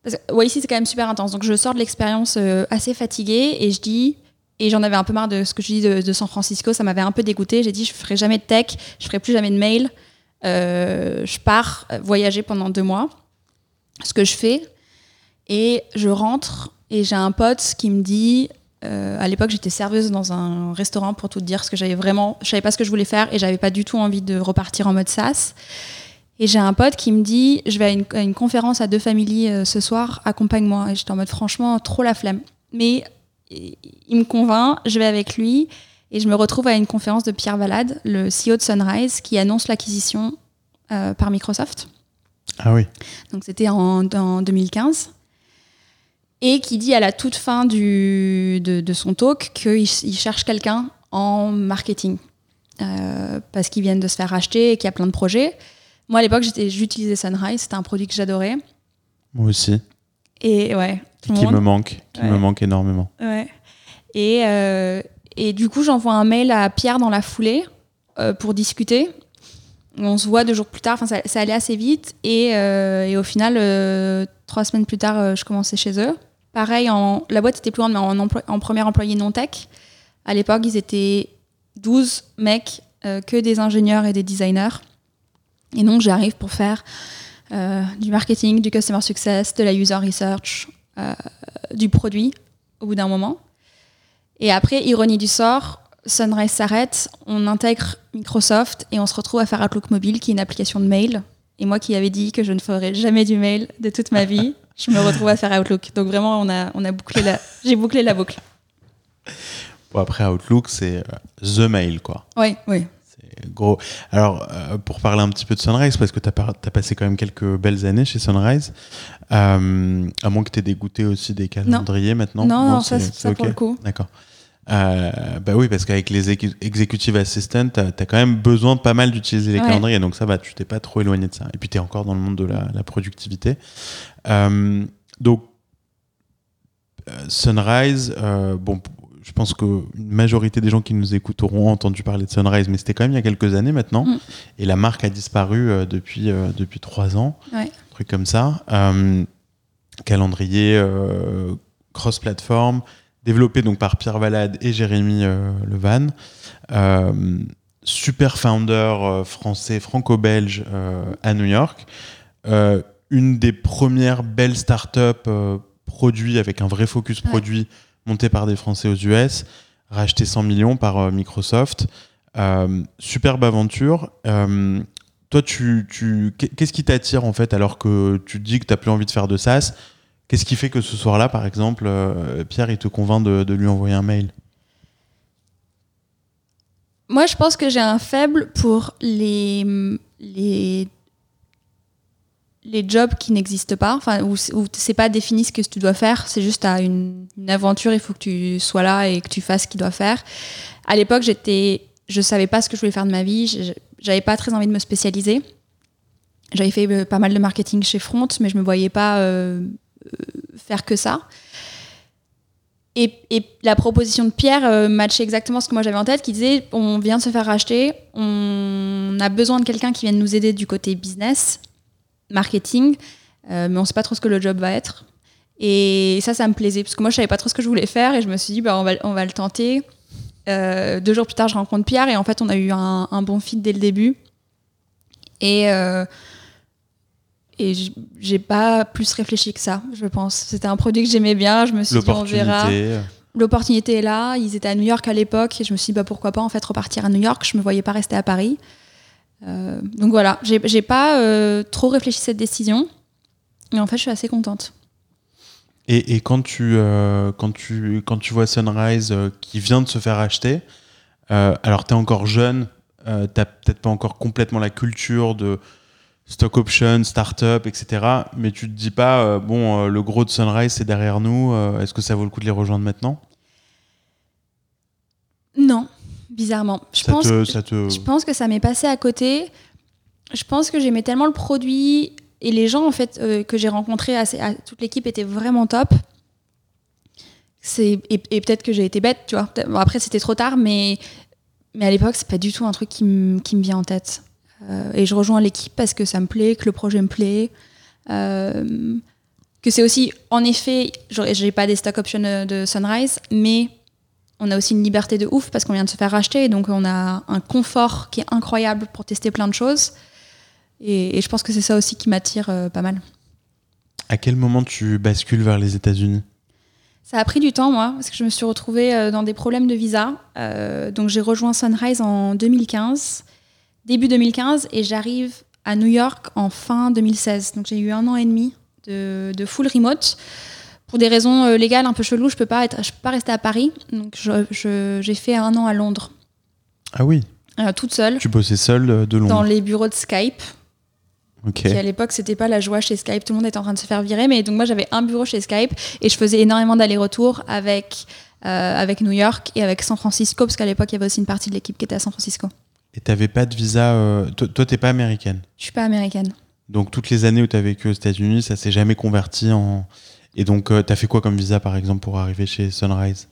Speaker 2: Parce que, ouais, ici, c'est quand même super intense. Donc, je sors de l'expérience assez fatiguée et je dis, et j'en avais un peu marre de ce que je dis de, San Francisco, ça m'avait un peu dégoûté. J'ai dit, je ferai jamais de tech, je ferai plus jamais de mail. Euh, je pars voyager pendant deux mois. Ce que je fais. Et je rentre et j'ai un pote qui me dit, euh, à l'époque, j'étais serveuse dans un restaurant pour tout dire, parce que j'avais vraiment, je savais pas ce que je voulais faire et j'avais pas du tout envie de repartir en mode SaaS. Et j'ai un pote qui me dit Je vais à une, à une conférence à deux familles euh, ce soir, accompagne-moi. Et j'étais en mode Franchement, trop la flemme. Mais il me convainc, je vais avec lui. Et je me retrouve à une conférence de Pierre Valade, le CEO de Sunrise, qui annonce l'acquisition euh, par Microsoft.
Speaker 1: Ah oui.
Speaker 2: Donc c'était en, en 2015. Et qui dit à la toute fin du, de, de son talk qu'il il cherche quelqu'un en marketing. Euh, parce qu'ils viennent de se faire racheter et qu'il y a plein de projets. Moi, à l'époque, j'utilisais Sunrise. C'était un produit que j'adorais.
Speaker 1: Moi aussi.
Speaker 2: Et ouais, tout le
Speaker 1: Qui
Speaker 2: monde.
Speaker 1: me manque. Qui
Speaker 2: Ouais.
Speaker 1: me manque énormément.
Speaker 2: Ouais. Et, euh, et du coup, j'envoie un mail à Pierre dans la foulée euh, pour discuter. On se voit deux jours plus tard. Enfin, ça, ça allait assez vite. Et, euh, et au final, trois semaines plus tard, je commençais chez eux. Pareil, en, la boîte était plus grande, mais en, emploi- en premier employé non-tech. À l'époque, ils étaient 12 mecs, que des ingénieurs et des designers. Et donc, j'arrive pour faire euh, du marketing, du customer success, de la user research, du produit au bout d'un moment. Et après, ironie du sort, Sunrise s'arrête, on intègre Microsoft et on se retrouve à faire Outlook Mobile, qui est une application de mail. Et moi qui avais dit que je ne ferais jamais du mail de toute ma vie, je me retrouve à faire Outlook. Donc vraiment, on a, on a bouclé la, j'ai bouclé la boucle.
Speaker 1: Bon, après, Outlook, c'est euh, The Mail, quoi.
Speaker 2: Oui, oui.
Speaker 1: Gros. Alors, euh, pour parler un petit peu de Sunrise, parce que tu as, passé quand même quelques belles années chez Sunrise, euh, à moins que tu aies dégoûté aussi des calendriers maintenant.
Speaker 2: Non, non, ça, ça pour le coup.
Speaker 1: D'accord. Euh, bah oui, parce qu'avec les executive assistants, tu as, quand même besoin pas mal d'utiliser les
Speaker 2: Ouais.
Speaker 1: calendriers, donc ça va, tu t'es pas trop éloigné de ça. Et puis tu es encore dans le monde de la, la productivité. Euh, donc, euh, Sunrise, bon, je pense qu'une majorité des gens qui nous écoutent auront entendu parler de Sunrise, mais c'était quand même il y a quelques années maintenant.
Speaker 2: Mm.
Speaker 1: Et la marque a disparu euh, depuis, euh, depuis trois ans,
Speaker 2: Ouais.
Speaker 1: un truc comme ça. Euh, calendrier cross-platform, développé donc par Pierre Valade et Jérémy Levan. Super founder français, franco-belge à New York. Une des premières belles startups produits avec un vrai focus
Speaker 2: Ouais.
Speaker 1: produit montée par des Français aux US, racheté 100 millions par euh, Microsoft. Euh, superbe aventure. Euh, toi, tu, tu, qu'est-ce qui t'attire en fait alors que tu dis que tu n'as plus envie de faire de SaaS? Qu'est-ce qui fait que ce soir-là, par exemple, Pierre, il te convainc de, de lui envoyer un mail?
Speaker 2: Moi, je pense que j'ai un faible pour les, les, les jobs qui n'existent pas, enfin, où, où c'est pas défini ce que tu dois faire, c'est juste à une, aventure, il faut que tu sois là et que tu fasses ce qu'il doit faire. À l'époque, j'étais, je savais pas ce que je voulais faire de ma vie, j'avais pas très envie de me spécialiser. J'avais fait euh, pas mal de marketing chez Front, mais je me voyais pas euh, euh, faire que ça. Et, la proposition de Pierre matchait exactement ce que moi j'avais en tête, qui disait on vient de se faire racheter, on a besoin de quelqu'un qui vienne nous aider du côté business, marketing, euh, mais on sait pas trop ce que le job va être. Et ça, ça me plaisait, parce que moi je savais pas trop ce que je voulais faire, et je me suis dit bah, on, va, on va le tenter. Euh, deux jours plus tard, je rencontre Pierre, et en fait, on a eu un, un bon fit dès le début. Et. euh, et j'ai pas plus réfléchi que ça, je pense. C'était un produit que j'aimais bien. Je me suis dit, on verra.
Speaker 1: L'opportunité.
Speaker 2: L'opportunité est là. Ils étaient à New York à l'époque. Et je me suis dit, bah, pourquoi pas en fait repartir à New York. Je me voyais pas rester à Paris. Euh, donc voilà, j'ai pas euh, trop réfléchi à cette décision. Et en fait, je suis assez contente.
Speaker 1: Et, et quand, tu, euh, quand, tu, quand tu vois Sunrise qui vient de se faire acheter, alors tu es encore jeune, euh, tu peut-être pas encore complètement la culture de, stock option, startup, etc. Mais tu te dis pas, bon, le gros de Sunrise, c'est derrière nous. Est-ce que ça vaut le coup de les rejoindre maintenant?
Speaker 2: Non, bizarrement. Je,
Speaker 1: Ça
Speaker 2: pense,
Speaker 1: te- ça te-
Speaker 2: je pense que ça m'est passé à côté. Je pense que j'aimais tellement le produit et les gens en fait euh, que j'ai rencontrés, assez- à- toute l'équipe était vraiment top. Et, et peut-être que j'ai été bête, tu vois. Bon, après c'était trop tard, mais mais à l'époque c'est pas du tout un truc qui, me- vient en tête. Euh, et je rejoins l'équipe parce que ça me plaît, que le projet me plaît, euh, que c'est aussi en effet, j'ai pas des stock options de Sunrise, mais on a aussi une liberté de ouf parce qu'on vient de se faire racheter, donc on a un confort qui est incroyable pour tester plein de choses. Et, et je pense que c'est ça aussi qui m'attire euh, pas mal.
Speaker 1: À quel moment tu bascules vers les États-Unis?
Speaker 2: Ça a pris du temps, moi, parce que je me suis retrouvée euh, dans des problèmes de visa. Euh, donc j'ai rejoint Sunrise en 2015, début 2015, et j'arrive à New York en fin 2016. Donc j'ai eu un an et demi de, de full remote. Pour des raisons euh, légales un peu cheloues, je peux pas être, je peux pas rester à Paris. Donc j'ai fait un an à Londres,
Speaker 1: Ah oui,
Speaker 2: euh, toute seule,
Speaker 1: tu bossais seul euh, de
Speaker 2: dans
Speaker 1: Londres.
Speaker 2: les bureaux de Skype.
Speaker 1: Ok.
Speaker 2: qui à l'époque c'était pas la joie chez Skype, tout le monde était en train de se faire virer, mais donc moi j'avais un bureau chez Skype et je faisais énormément d'allers-retours avec, euh, avec New York et avec San Francisco, parce qu'à l'époque il y avait aussi une partie de l'équipe qui était à San Francisco.
Speaker 1: Et t'avais pas de visa. euh, Toi, toi, t'es pas américaine.
Speaker 2: Je suis pas américaine.
Speaker 1: Donc toutes les années où tu as vécu aux États-Unis, ça s'est jamais converti en. Et donc tu as fait quoi comme visa par exemple pour arriver chez Sunrise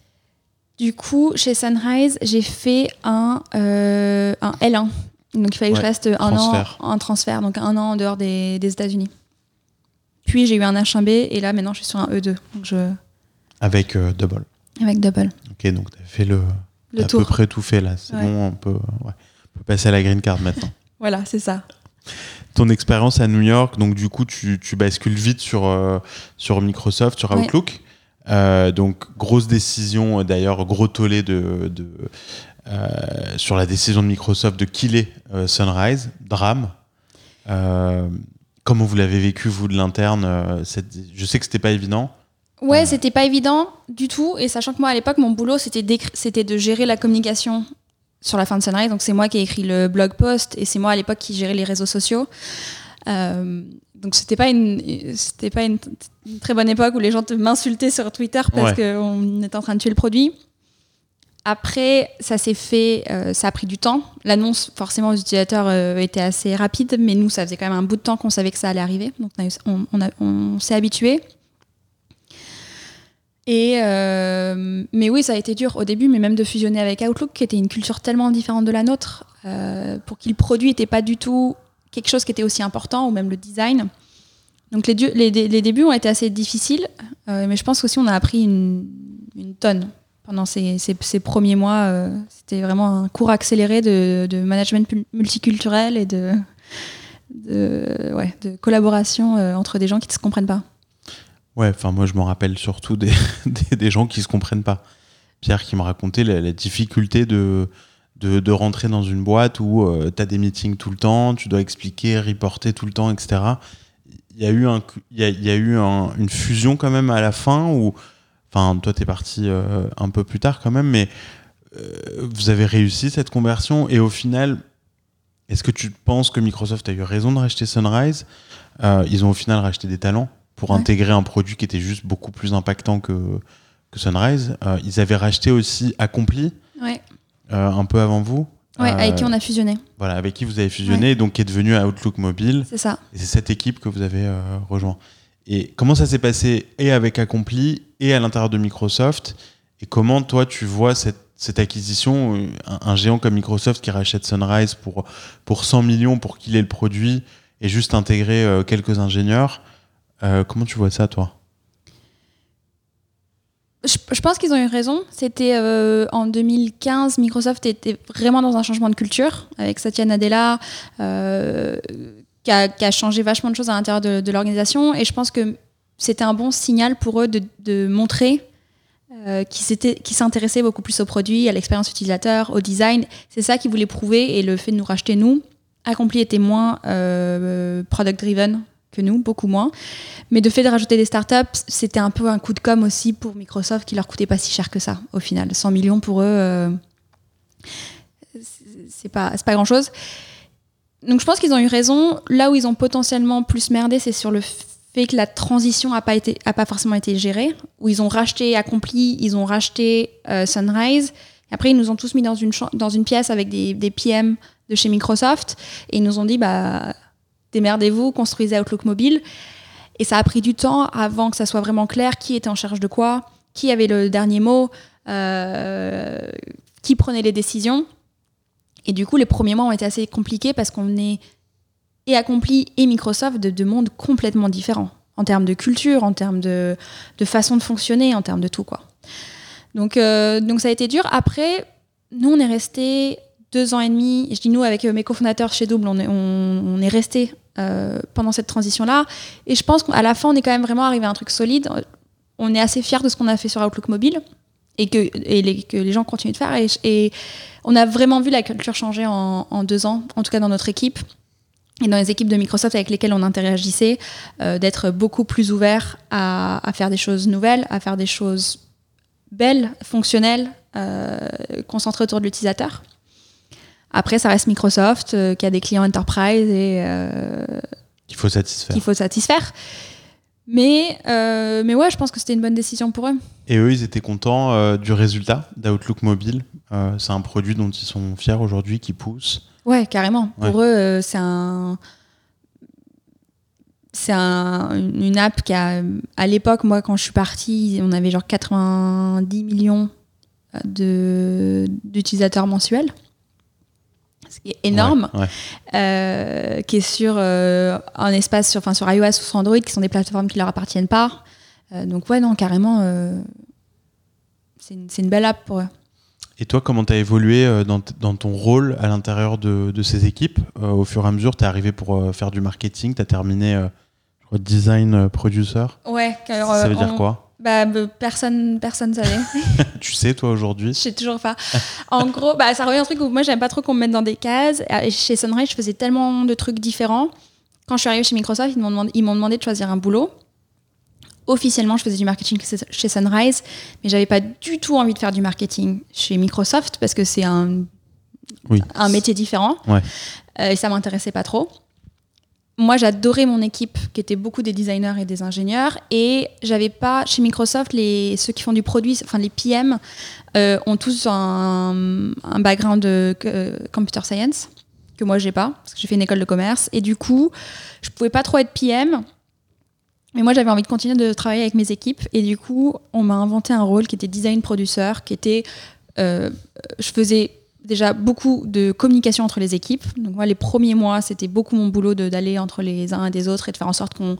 Speaker 2: Du coup, chez Sunrise, j'ai fait un, euh, un L1. Donc il fallait que je reste un
Speaker 1: transfert.
Speaker 2: an en transfert, donc un an en dehors des, des États-Unis. Puis j'ai eu un H1B et là maintenant je suis sur un E2, donc je,
Speaker 1: avec euh, Double.
Speaker 2: avec double.
Speaker 1: Ok, donc tu as fait le.
Speaker 2: Le
Speaker 1: à peu près tout fait là. C'est
Speaker 2: Ouais.
Speaker 1: bon, on peut, ouais, on peut passer à la green card maintenant.
Speaker 2: Voilà, c'est ça.
Speaker 1: Ton expérience à New York, donc du coup tu, tu bascules vite sur, euh, sur Microsoft, sur. Outlook. Euh, donc grosse décision, euh, d'ailleurs gros tollé de, de, sur la décision de Microsoft de killer Sunrise, drame. Comment vous l'avez vécu vous de l'interne Je sais que c'était pas évident.
Speaker 2: Ouais, c'était pas évident du tout. Et sachant que moi, à l'époque, mon boulot, c'était de gérer la communication sur la fin de Sunrise. Donc, c'est moi qui ai écrit le blog post et c'est moi, à l'époque, qui gérais les réseaux sociaux. Euh, donc, c'était pas, une, c'était pas une, une très bonne époque où les gens m'insultaient sur Twitter parce qu'on était en train de tuer le produit. Après, ça s'est fait, euh, ça a pris du temps. L'annonce, forcément, aux utilisateurs euh, était assez rapide, mais nous, ça faisait quand même un bout de temps qu'on savait que ça allait arriver. Donc, on s'est habitué. Et euh, mais oui, ça a été dur au début, mais même de fusionner avec Outlook, qui était une culture tellement différente de la nôtre, euh, pour qui le produit n'était pas du tout quelque chose qui était aussi important, ou même le design. Donc les, les, les débuts ont été assez difficiles, euh, mais je pense qu'aussi on a appris une, une tonne pendant ces, ces- ces premiers mois. euh, C'était vraiment un cours accéléré de, de management multiculturel et de, de, ouais, de collaboration euh, entre des gens qui ne se comprennent pas.
Speaker 1: Ouais, enfin moi je me rappelle surtout des, des, gens qui se comprennent pas. Pierre qui me racontait la, la difficulté de, de, rentrer dans une boîte où tu as des meetings tout le temps, tu dois expliquer, reporter tout le temps, etc. Il y a eu, un, y a, y a eu un- une fusion quand même à la fin où, enfin toi tu es parti euh, un peu plus tard quand même, mais euh, vous avez réussi cette conversion et au final, est-ce que tu penses que Microsoft a eu raison de racheter Sunrise? Euh, Ils ont au final racheté des talents pour
Speaker 2: Ouais.
Speaker 1: intégrer un produit qui était juste beaucoup plus impactant que, que Sunrise. Euh, ils avaient racheté aussi Accompli
Speaker 2: Ouais,
Speaker 1: euh, un peu avant vous.
Speaker 2: ouais
Speaker 1: Euh,
Speaker 2: avec qui on a fusionné,
Speaker 1: Voilà, avec qui vous avez fusionné, donc qui est devenu Outlook Mobile.
Speaker 2: c'est ça.
Speaker 1: Et c'est cette équipe que vous avez rejoint. Et comment ça s'est passé et avec Accompli et à l'intérieur de Microsoft? Et comment toi tu vois cette, cette acquisition, un, un géant comme Microsoft qui rachète Sunrise pour, pour 100 millions pour qu'il ait le produit et juste intégrer quelques ingénieurs? Euh, Comment tu vois ça toi?
Speaker 2: Je, pense qu'ils ont eu raison. C'était euh, en 2015, Microsoft était vraiment dans un changement de culture avec Satya Nadella, euh, qui, a, qui changé vachement de choses à l'intérieur de, l'organisation. Et je pense que c'était un bon signal pour eux de, montrer euh, qu'ils s'intéressaient beaucoup plus au produit, à l'expérience utilisateur, au design. C'est ça qu'ils voulaient prouver. Et le fait de nous racheter, nous, Accompli était moins euh, product-driven que nous, beaucoup moins. Mais de fait de rajouter des startups, c'était un peu un coup de com aussi pour Microsoft qui leur coûtait pas si cher que ça au final. 100 millions pour eux, euh, c'est- pas, pas grand chose. donc je pense qu'ils ont eu raison. Là où ils ont potentiellement plus merdé, c'est sur le fait que la transition n'a pas, été, a pas forcément été gérée, où ils ont racheté Accompli, ils ont racheté euh, Sunrise. Et après, ils nous ont tous mis dans une, dans une pièce avec des, des PM de chez Microsoft et ils nous ont dit bah, démerdez-vous, construisez Outlook mobile. Et ça a pris du temps avant que ça soit vraiment clair qui était en charge de quoi, qui avait le dernier mot, euh, qui prenait les décisions. Et du coup, les premiers mois ont été assez compliqués parce qu'on est et Accompli et Microsoft de deux mondes complètement différents en termes de culture, en termes de, de, façon de fonctionner, en termes de tout quoi. Donc, euh, donc ça a été dur. Après, nous on est resté deux ans et demi. Je dis nous avec mes cofondateurs chez Double, on est, on, est resté euh, pendant cette transition là. Et je pense qu'à la fin on est quand même vraiment arrivé à un truc solide. On est assez fiers de ce qu'on a fait sur Outlook mobile et que, les, gens continuent de faire. Et, on a vraiment vu la culture changer en, deux ans, en tout cas dans notre équipe et dans les équipes de Microsoft avec lesquelles on interagissait, euh, d'être beaucoup plus ouvert à, faire des choses nouvelles, à faire des choses belles, fonctionnelles, euh, concentrées autour de l'utilisateur. Après, ça reste Microsoft euh, qui a des clients enterprise et
Speaker 1: euh, qu'il faut satisfaire.
Speaker 2: Qu'il faut satisfaire. Mais, euh, mais ouais, je pense que c'était une bonne décision pour eux.
Speaker 1: Et eux, ils étaient contents euh, du résultat d'Outlook Mobile. C'est un produit dont ils sont fiers aujourd'hui, qui pousse.
Speaker 2: Ouais, carrément. Ouais. Pour eux, c'est un. C'est un, une app qui a. À l'époque, moi, quand je suis partie, on avait genre 90 millions d'utilisateurs mensuels ce qui est énorme,
Speaker 1: ouais, ouais.
Speaker 2: Euh, qui est sur euh, un espace sur, enfin, sur iOS ou sur Android, qui sont des plateformes qui leur appartiennent pas. Euh, donc ouais, non, carrément, euh, c'est une, une, belle app pour eux.
Speaker 1: Et toi, comment tu as évolué dans, dans, ton rôle à l'intérieur de, de, ces équipes Au fur et à mesure, tu es arrivé pour faire du marketing, tu as terminé design producer?
Speaker 2: Ouais,
Speaker 1: alors, ça veut dire quoi?
Speaker 2: Bah, personne personne savait.
Speaker 1: tu sais toi aujourd'hui?
Speaker 2: Je sais toujours pas. En gros, bah ça revient un truc où moi j'aime pas trop qu'on me mette dans des cases. Et chez Sunrise, je faisais tellement de trucs différents. Quand je suis arrivée chez Microsoft, ils m'ont demandé, ils m'ont demandé de choisir un boulot. Officiellement, je faisais du marketing chez Sunrise, mais j'avais pas du tout envie de faire du marketing chez Microsoft parce que c'est un
Speaker 1: oui.
Speaker 2: un métier différent.
Speaker 1: Ouais.
Speaker 2: Euh, et ça m'intéressait pas trop moi j'adorais mon équipe qui était beaucoup des designers et des ingénieurs et j'avais pas chez Microsoft les ceux qui font du produit enfin les PM euh, ont tous un, un background de euh, computer science que moi j'ai pas parce que j'ai fait une école de commerce et du coup je pouvais pas trop être PM mais moi j'avais envie de continuer de travailler avec mes équipes et du coup on m'a inventé un rôle qui était design producer qui était euh, je faisais déjà beaucoup de communication entre les équipes. Donc moi, les premiers mois, c'était beaucoup mon boulot d'aller entre les uns et des autres et de faire en sorte qu'on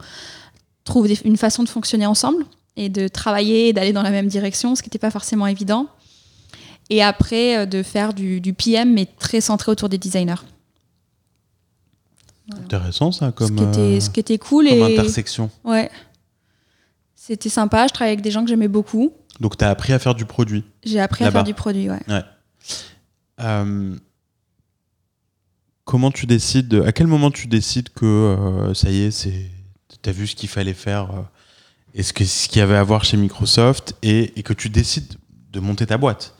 Speaker 2: trouve des, une façon de fonctionner ensemble et de travailler et d'aller dans la même direction, ce qui n'était pas forcément évident. Et après, euh, de faire du, du, PM, mais très centré autour des designers.
Speaker 1: Voilà. Intéressant ça, comme,
Speaker 2: ce qui était,
Speaker 1: euh,
Speaker 2: ce qui était cool.
Speaker 1: comme
Speaker 2: et...
Speaker 1: intersection.
Speaker 2: Ouais. C'était sympa, je travaillais avec des gens que j'aimais beaucoup.
Speaker 1: Donc tu as appris à faire du produit
Speaker 2: J'ai appris à faire du produit, ouais.
Speaker 1: ouais. Euh, comment tu décides de, À quel moment tu décides que euh, ça y est, c'est, t'as vu ce qu'il fallait faire euh, et ce, que, ce qu'il y avait à voir chez Microsoft et, et, que tu décides de monter ta boîte?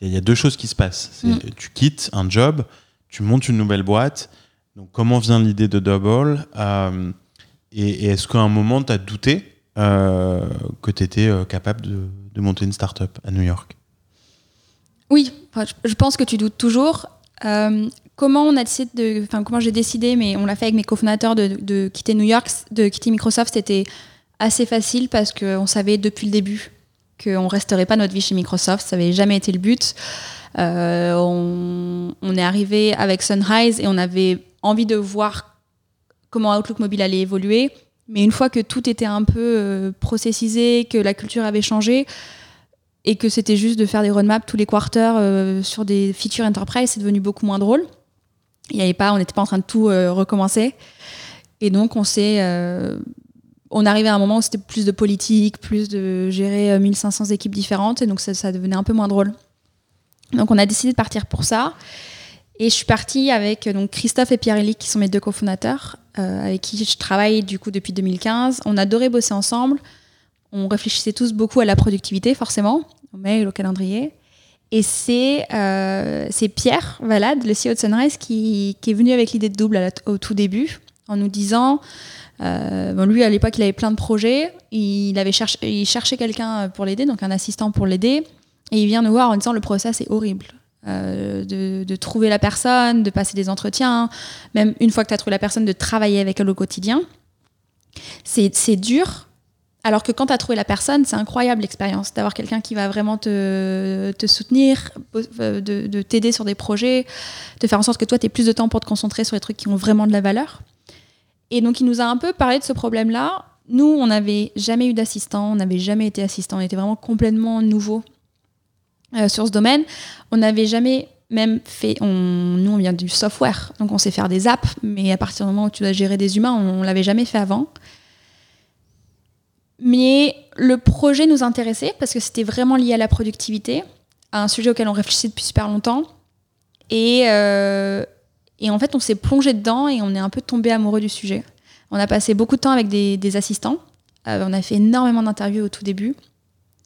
Speaker 1: Il y a deux choses qui se passent. Mm. Tu quittes un job, tu montes une nouvelle boîte. Donc, comment vient l'idée de Double et, et, est-ce qu'à un moment, tu as douté que tu étais capable de, de monter une start-up à New York?
Speaker 2: Oui, je pense que tu doutes toujours. Euh, comment on a décidé de, enfin comment j'ai décidé, mais on l'a fait avec mes cofondateurs de, de, quitter New York, de quitter Microsoft, c'était assez facile parce qu'on savait depuis le début qu'on resterait pas notre vie chez Microsoft, ça n'avait jamais été le but. Euh, on, est arrivé avec Sunrise et on avait envie de voir comment Outlook Mobile allait évoluer, mais une fois que tout était un peu euh, processisé, que la culture avait changé, et que c'était juste de faire des roadmaps tous les quarters euh, sur des features enterprise, c'est devenu beaucoup moins drôle. Il y avait pas, on n'était pas en train de tout euh, recommencer. Et donc, on s'est. Euh, on arrivait à un moment où c'était plus de politique, plus de gérer 1500 équipes différentes, et donc ça, devenait un peu moins drôle. Donc, on a décidé de partir pour ça. Et je suis partie avec donc, Christophe et Pierre-Élie, qui sont mes deux cofondateurs, avec qui je travaille du coup depuis 2015. On adorait bosser ensemble on réfléchissait tous beaucoup à la productivité, forcément, on met le calendrier. Et c'est euh, Pierre Valade, le CEO de Sunrise, qui, est venu avec l'idée de double au tout début, en nous disant, euh, bon, lui à l'époque il avait plein de projets, il cherchait quelqu'un pour l'aider, donc un assistant pour l'aider, et il vient nous voir en disant le process est horrible. Euh, de, trouver la personne, de passer des entretiens, même une fois que tu as trouvé la personne, de travailler avec elle au quotidien. C'est dur, alors que quand tu as trouvé la personne, c'est incroyable l'expérience d'avoir quelqu'un qui va vraiment te, te soutenir, de, de t'aider sur des projets, de faire en sorte que toi, tu aies plus de temps pour te concentrer sur les trucs qui ont vraiment de la valeur. Et donc, il nous a un peu parlé de ce problème-là. Nous, on n'avait jamais eu d'assistant, on n'avait jamais été assistant, on était vraiment complètement nouveau euh, sur ce domaine. On n'avait jamais même fait. On, nous, on vient du software, donc on sait faire des apps, mais à partir du moment où tu dois gérer des humains, on, ne l'avait jamais fait avant. Mais le projet nous intéressait parce que c'était vraiment lié à la productivité, à un sujet auquel on réfléchissait depuis super longtemps. Et, euh, et en fait, on s'est plongé dedans et on est un peu tombé amoureux du sujet. On a passé beaucoup de temps avec des, assistants. Euh, on a fait énormément d'interviews au tout début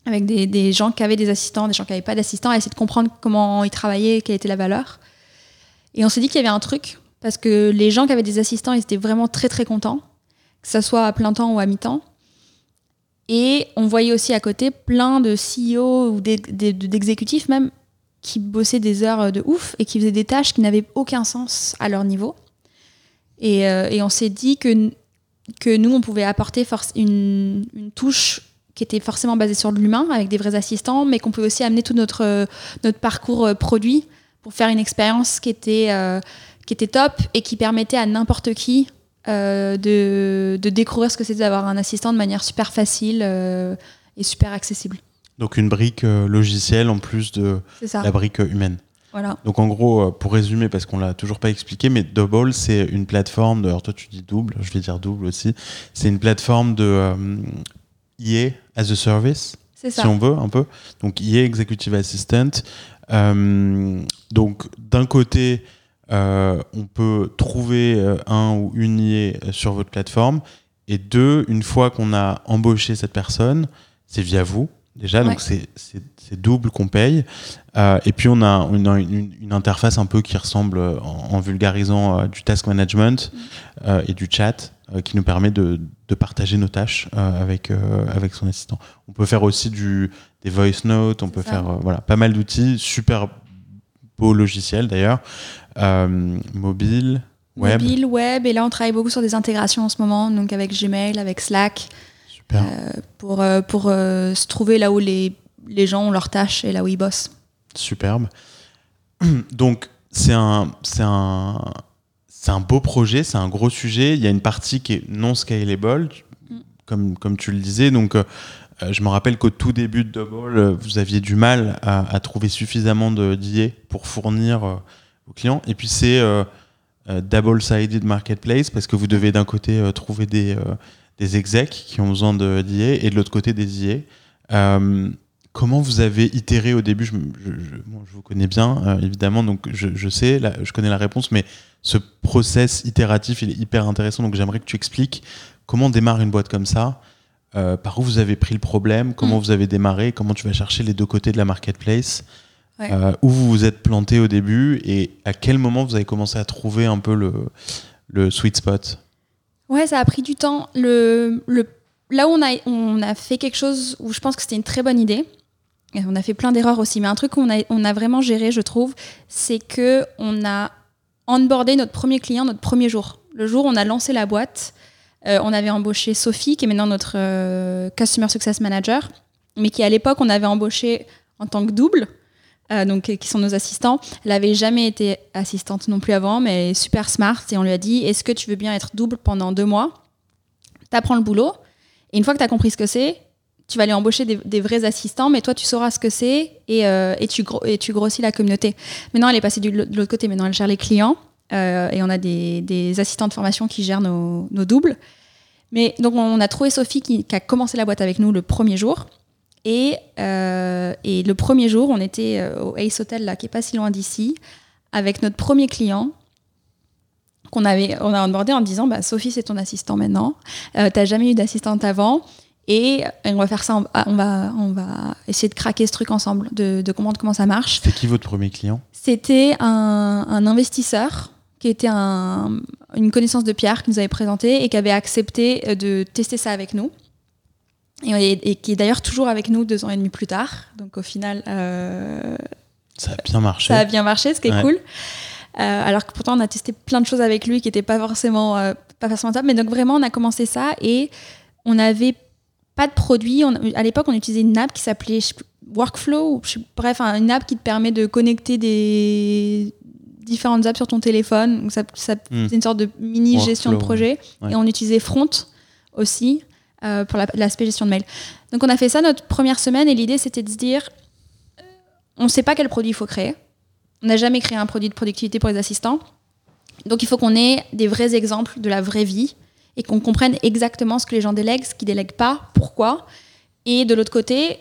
Speaker 2: avec des, gens qui avaient des assistants, des gens qui n'avaient pas d'assistants, à essayer de comprendre comment ils travaillaient, quelle était la valeur. Et on s'est dit qu'il y avait un truc, parce que les gens qui avaient des assistants, ils étaient vraiment très très contents, que ce soit à plein temps ou à mi-temps. Et on voyait aussi à côté plein de CEO ou d'exécutifs même qui bossaient des heures de ouf et qui faisaient des tâches qui n'avaient aucun sens à leur niveau. Et, euh, on s'est dit que, nous, on pouvait apporter une, touche qui était forcément basée sur l'humain, avec des vrais assistants, mais qu'on pouvait aussi amener tout notre, notre parcours produit pour faire une expérience euh, qui était top et qui permettait à n'importe qui euh, de, de, découvrir ce que c'était d'avoir un assistant de manière super facile euh, et super accessible.
Speaker 1: Donc une brique euh, logicielle en plus de la brique humaine.
Speaker 2: Voilà.
Speaker 1: Donc en gros, pour résumer, parce qu'on l'a toujours pas expliqué, mais Double, c'est une plateforme de. Alors toi, tu dis double, je vais dire double aussi. C'est une plateforme de euh, EA as a service, si on veut, un peu. Donc EA Executive Assistant. Euh, donc d'un côté, euh, on peut trouver euh, un ou une IE sur votre plateforme. Et deux, une fois qu'on a embauché cette personne, c'est via vous déjà, donc c'est double qu'on paye. Euh, et puis on a, une, une, une, interface un peu qui ressemble, en, en vulgarisant, euh, du task management euh, et du chat, qui nous permet de, de, partager nos tâches avec, avec son assistant. On peut faire aussi du, des voice notes, on peut
Speaker 2: ça.
Speaker 1: faire voilà, pas mal d'outils, super beau logiciel d'ailleurs, mobile. Web.
Speaker 2: Mobile, web, et là on travaille beaucoup sur des intégrations en ce moment, donc avec Gmail, avec Slack,
Speaker 1: Super.
Speaker 2: Euh, pour, euh, pour euh, se trouver là où les, les gens ont leurs tâches et là où ils bossent.
Speaker 1: Superbe. Donc, c'est un, c'est un, c'est un beau projet, c'est un gros sujet. Il y a une partie qui est non scalable,
Speaker 2: Mm.
Speaker 1: comme, comme tu le disais. Donc, euh, je me rappelle qu'au tout début de Double, vous aviez du mal à, à trouver suffisamment de d'IA pour fournir euh, aux clients. Et puis, c'est euh, double-sided marketplace parce que vous devez d'un côté euh, trouver des, euh, des execs qui ont besoin de d'IA et de l'autre côté des IA. Euh, comment vous avez itéré au début? Je, je, je, bon, je, vous connais bien, euh, évidemment, donc je, sais, je connais la réponse, mais ce process itératif, il est hyper intéressant, donc j'aimerais que tu expliques comment on démarre une boîte comme ça, euh, par où vous avez pris le problème, comment mmh. vous avez démarré, comment tu vas chercher les deux côtés de la marketplace,
Speaker 2: ouais.
Speaker 1: euh, où vous vous êtes planté au début et à quel moment vous avez commencé à trouver un peu le, le sweet spot?
Speaker 2: Ouais, ça a pris du temps. Le, le, là où on a, on a fait quelque chose où je pense que c'était une très bonne idée, et on a fait plein d'erreurs aussi, mais un truc qu'on a, on a vraiment géré, je trouve, c'est que on a onboardé notre premier client notre premier jour. Le jour où on a lancé la boîte, euh, on avait embauché Sophie, qui est maintenant notre euh, Customer Success Manager, mais qui à l'époque, on avait embauché en tant que double, euh, donc qui sont nos assistants. Elle n'avait jamais été assistante non plus avant, mais elle est super smart, et on lui a dit, est-ce que tu veux bien être double pendant deux mois? T'apprends le boulot, et une fois que tu as compris ce que c'est, tu vas aller embaucher des, vrais assistants, mais toi, tu sauras ce que c'est et, euh, et, tu grossis la communauté. Maintenant, elle est passée du, de l'autre côté. Maintenant, elle gère les clients euh, et on a des, assistants de formation qui gèrent nos, doubles. Mais donc, on a trouvé Sophie qui, a commencé la boîte avec nous le premier jour. Et, euh, et le premier jour, on était euh, au Ace Hotel, là, qui est pas si loin d'ici, avec notre premier client qu'on avait, on a onboardé en disant bah, Sophie, c'est ton assistant maintenant. Euh, tu n'as jamais eu d'assistante avant. Et, on va faire ça, on va, on va essayer de craquer ce truc ensemble, de, comprendre comment ça marche.
Speaker 1: C'était qui votre premier client?
Speaker 2: C'était un, investisseur qui était une connaissance de Pierre qui nous avait présenté et qui avait accepté de tester ça avec nous. Et, qui est d'ailleurs toujours avec nous deux ans et demi plus tard. Donc au final... Euh,
Speaker 1: ça a bien marché.
Speaker 2: Ça a bien marché, ce qui est cool. Euh, alors que pourtant on a testé plein de choses avec lui qui n'étaient pas forcément, euh, pas forcément top. Mais donc vraiment on a commencé ça et on n'avait pas de produit. à l'époque, on utilisait une app qui s'appelait Workflow, ou, bref, une app qui te permet de connecter des différentes apps sur ton téléphone. Donc ça, hmm. C'est une sorte de mini gestion de projet. Et on utilisait Front aussi euh, pour l'aspect gestion de mail. Donc on a fait ça notre première semaine et l'idée c'était de se dire, euh, on ne sait pas quel produit il faut créer. On n'a jamais créé un produit de productivité pour les assistants. Donc il faut qu'on ait des vrais exemples de la vraie vie et qu'on comprenne exactement ce que les gens délèguent, ce qu'ils délèguent pas, pourquoi. Et de l'autre côté,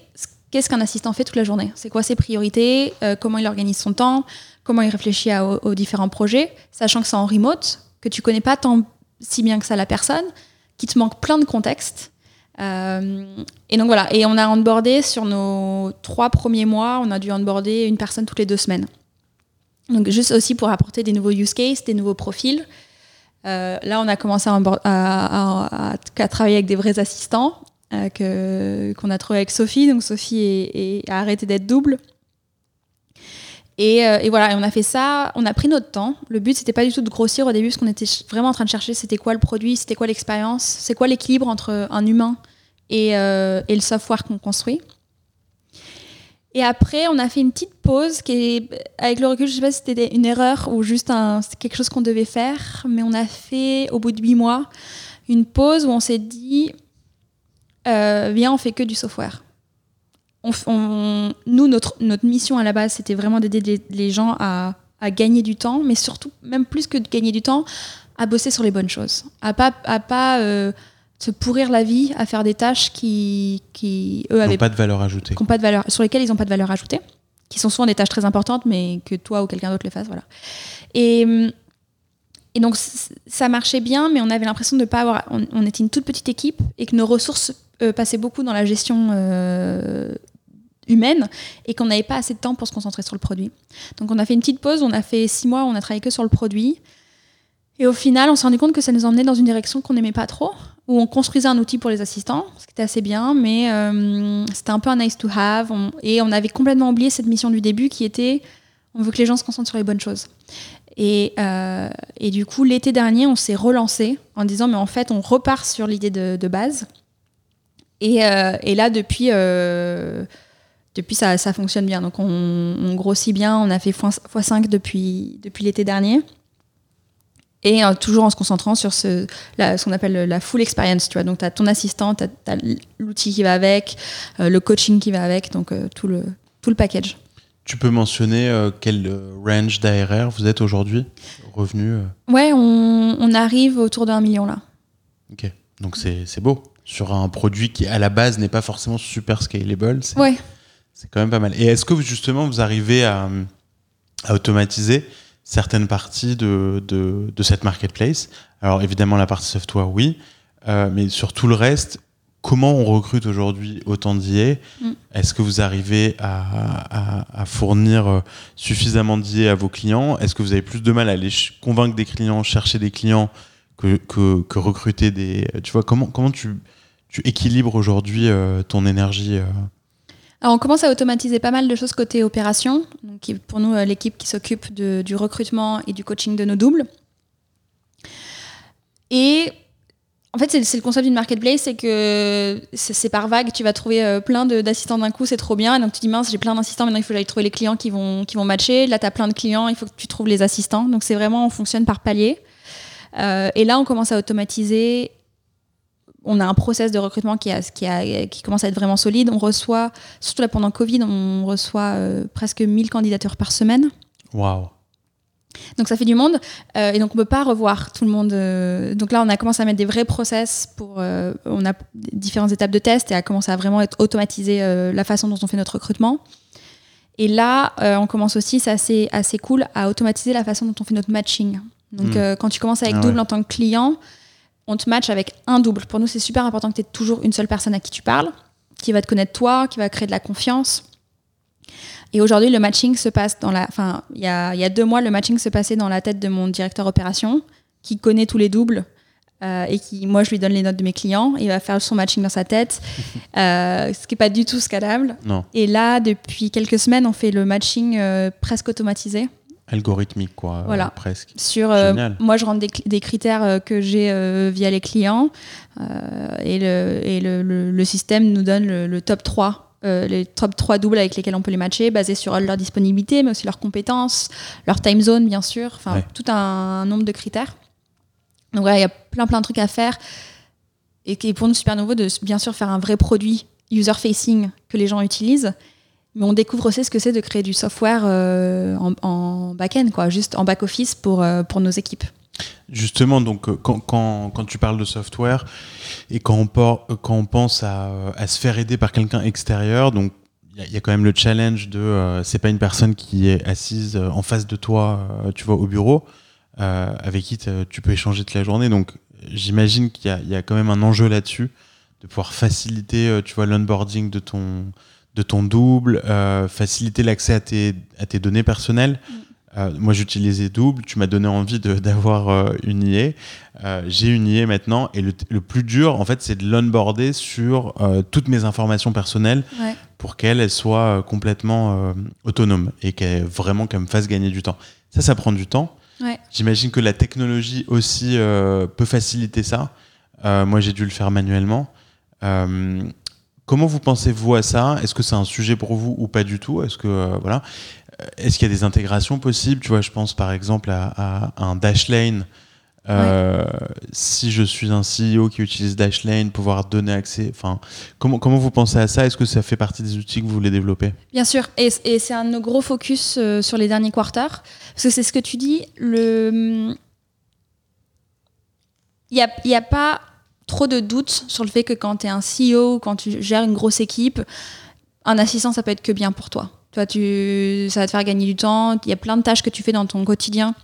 Speaker 2: qu'est-ce qu'un assistant fait toute la journée? C'est quoi ses priorités? Euh, Comment il organise son temps? Comment il réfléchit aux, différents projets? Sachant que c'est en remote, que tu connais pas tant si bien que ça la personne, qu'il te manque plein de contexte. Euh, et donc voilà, et on a onboardé sur nos trois premiers mois, on a dû onboarder une personne toutes les deux semaines. Donc juste aussi pour apporter des nouveaux use cases, des nouveaux profils. Euh, là, on a commencé à, travailler avec des vrais assistants euh, qu'on a trouvé avec Sophie. Donc Sophie a arrêté d'être double. Euh, et, voilà, on a fait ça, on a pris notre temps. Le but, c'était pas du tout de grossir au début, parce qu'on était vraiment en train de chercher c'était quoi le produit, c'était quoi l'expérience, c'est quoi l'équilibre entre un humain et, et le software qu'on construit. Et après, on a fait une petite pause qui est, avec le recul, je sais pas si c'était une erreur ou juste un, quelque chose qu'on devait faire, mais on a fait, au bout de huit mois, une pause où on s'est dit, euh, viens, on fait que du software. On, nous, notre, notre mission à la base, c'était vraiment d'aider les, gens à, à, gagner du temps, mais surtout, même plus que de gagner du temps, à bosser sur les bonnes choses, à pas, à pas euh, se pourrir la vie à faire des tâches qui, qui eux, avaient
Speaker 1: pas de valeur ajoutée.
Speaker 2: pas de valeur, sur lesquelles ils n'ont pas de valeur ajoutée, qui sont souvent des tâches très importantes, mais que toi ou quelqu'un d'autre les fasse. Voilà. Et, et donc, ça marchait bien, mais on avait l'impression de ne pas avoir. On, était une toute petite équipe et que nos ressources euh, passaient beaucoup dans la gestion euh, humaine et qu'on n'avait pas assez de temps pour se concentrer sur le produit. Donc, on a fait une petite pause, on a fait six mois, on a travaillé que sur le produit. Et au final, on s'est rendu compte que ça nous emmenait dans une direction qu'on n'aimait pas trop, où on construisait un outil pour les assistants, ce qui était assez bien, mais euh, c'était un peu un nice to have. et on avait complètement oublié cette mission du début qui était on veut que les gens se concentrent sur les bonnes choses. Et, euh, et du coup, l'été dernier, on s'est relancé en disant mais en fait, on repart sur l'idée de, base. Et, euh, et, là, depuis, depuis ça, ça, fonctionne bien. Donc on, on, grossit bien. On a fait x5 depuis, depuis l'été dernier et euh, toujours en se concentrant sur ce, ce qu'on appelle la full experience. Tu vois. Donc, tu as ton assistant, tu as, l'outil qui va avec, euh, le coaching qui va avec, donc euh, tout, le, tout le package.
Speaker 1: Tu peux mentionner quel range d'ARR vous êtes aujourd'hui Revenu
Speaker 2: Ouais, on, on, arrive autour d'un million là.
Speaker 1: Ok, donc c'est beau. Sur un produit qui, à la base, n'est pas forcément super scalable.
Speaker 2: Ouais.
Speaker 1: C'est quand même pas mal. Et est-ce que justement, vous arrivez à, à automatiser certaines parties de, de, de, cette marketplace? Alors évidemment la partie software, oui, euh, mais sur tout le reste, comment on recrute aujourd'hui autant d'IA? Mm. Est-ce que vous arrivez à, à, à fournir euh, suffisamment d'IA à vos clients? Est-ce que vous avez plus de mal à aller convaincre des clients, chercher des clients que, que, que recruter des... Tu vois, comment, comment tu, tu équilibres aujourd'hui euh, ton énergie
Speaker 2: alors on commence à automatiser pas mal de choses côté opération. Donc, pour nous, euh, l'équipe qui s'occupe du recrutement et du coaching de nos doubles. Et en fait, c'est le concept d'une marketplace, c'est que c'est par vague, tu vas trouver euh, plein d'assistants d'un coup, c'est trop bien. Et donc tu dis, mince, j'ai plein d'assistants, maintenant il faut que j'aille trouver les clients qui vont, qui vont matcher. Là, tu as plein de clients, il faut que tu trouves les assistants. Donc c'est vraiment, on fonctionne par palier. Euh, et là, on commence à automatiser on a un process de recrutement qui, a, qui, commence à être vraiment solide. On reçoit, surtout là pendant Covid, on reçoit euh, presque 1000 candidatures par semaine.
Speaker 1: Waouh!
Speaker 2: Donc ça fait du monde euh, et donc on peut pas revoir tout le monde. Euh. donc là on a commencé à mettre des vrais process pour on a différentes étapes de test et à commencer à vraiment être automatisé la façon dont on fait notre recrutement. Et là on commence aussi, c'est assez, assez cool, à automatiser la façon dont on fait notre matching. Donc hmm. quand tu commences avec ah double en tant que client, on te match avec un double. Pour nous, c'est super important que tu aies toujours une seule personne à qui tu parles, qui va te connaître toi, qui va créer de la confiance. Et aujourd'hui, le matching se passe dans la. Enfin, il y a, il y a deux mois, le matching se passait dans la tête de mon directeur opération, qui connaît tous les doubles. euh, et qui, moi, je lui donne les notes de mes clients. Il va faire son matching dans sa tête, euh, ce qui n'est pas du tout scalable.
Speaker 1: Non,
Speaker 2: Et là, depuis quelques semaines, on fait le matching euh, presque automatisé.
Speaker 1: Algorithmique, quoi, euh,
Speaker 2: Voilà.
Speaker 1: presque.
Speaker 2: Sur, euh, moi, je rentre des, critères euh, que j'ai via les clients et, le, et le, le- le système nous donne le, le top 3, euh, les top 3 doubles avec lesquels on peut les matcher, basés sur leur disponibilité, mais aussi leurs compétences, leur time zone, bien sûr, enfin,
Speaker 1: Ouais.
Speaker 2: tout un, nombre de critères. Donc voilà, il y a plein, plein de trucs à faire. Et est pour nous super nouveau de, bien sûr, faire un vrai produit user-facing que les gens utilisent. Mais on découvre aussi ce que c'est de créer du software euh, en, en back-end, quoi, juste en back-office pour, euh, pour nos équipes.
Speaker 1: Justement, donc, euh, quand, quand, tu parles de software et quand on, quand on pense à, à se faire aider par quelqu'un extérieur, donc il y, a- quand même le challenge de euh, c'est pas une personne qui est assise en face de toi, tu vois, au bureau, avec qui tu peux échanger toute la journée. Donc, j'imagine qu'il y y a quand même un enjeu là-dessus de pouvoir faciliter, tu vois, l'onboarding de ton de ton double, euh, faciliter l'accès à tes, à tes données personnelles. Euh, moi, j'utilisais Double. Tu m'as donné envie d'avoir euh, une. Euh, J'ai une IE maintenant. Et le, le plus dur, en fait, c'est de l'onboarder sur toutes mes informations personnelles
Speaker 2: Ouais.
Speaker 1: pour qu'elle elle soit complètement autonome et qu'elle vraiment qu'elle me fasse gagner du temps. Ça, ça prend du temps.
Speaker 2: Ouais.
Speaker 1: J'imagine que la technologie aussi peut faciliter ça. Moi, j'ai dû le faire manuellement. Euh, comment vous pensez-vous à ça? Est-ce que c'est un sujet pour vous ou pas du tout? Est-ce que euh, voilà. Euh, Est-ce qu'il y a des intégrations possibles? Tu vois, je pense par exemple à, un Dashlane. Euh, Si je suis un CEO qui utilise Dashlane, pouvoir donner accès. Enfin, comment comment vous pensez à ça? Est-ce que ça fait partie des outils que vous voulez développer?
Speaker 2: Bien sûr, et, et c'est un de nos gros focus euh, sur les derniers quarters, parce que c'est ce que tu dis, le... il n'y a, y a pas trop de doutes sur le fait que quand tu es un CEO, quand tu gères une grosse équipe, un assistant, ça peut être que bien pour toi. Toi, tu, ça va te faire gagner du temps, il y a plein de tâches que tu fais dans ton quotidien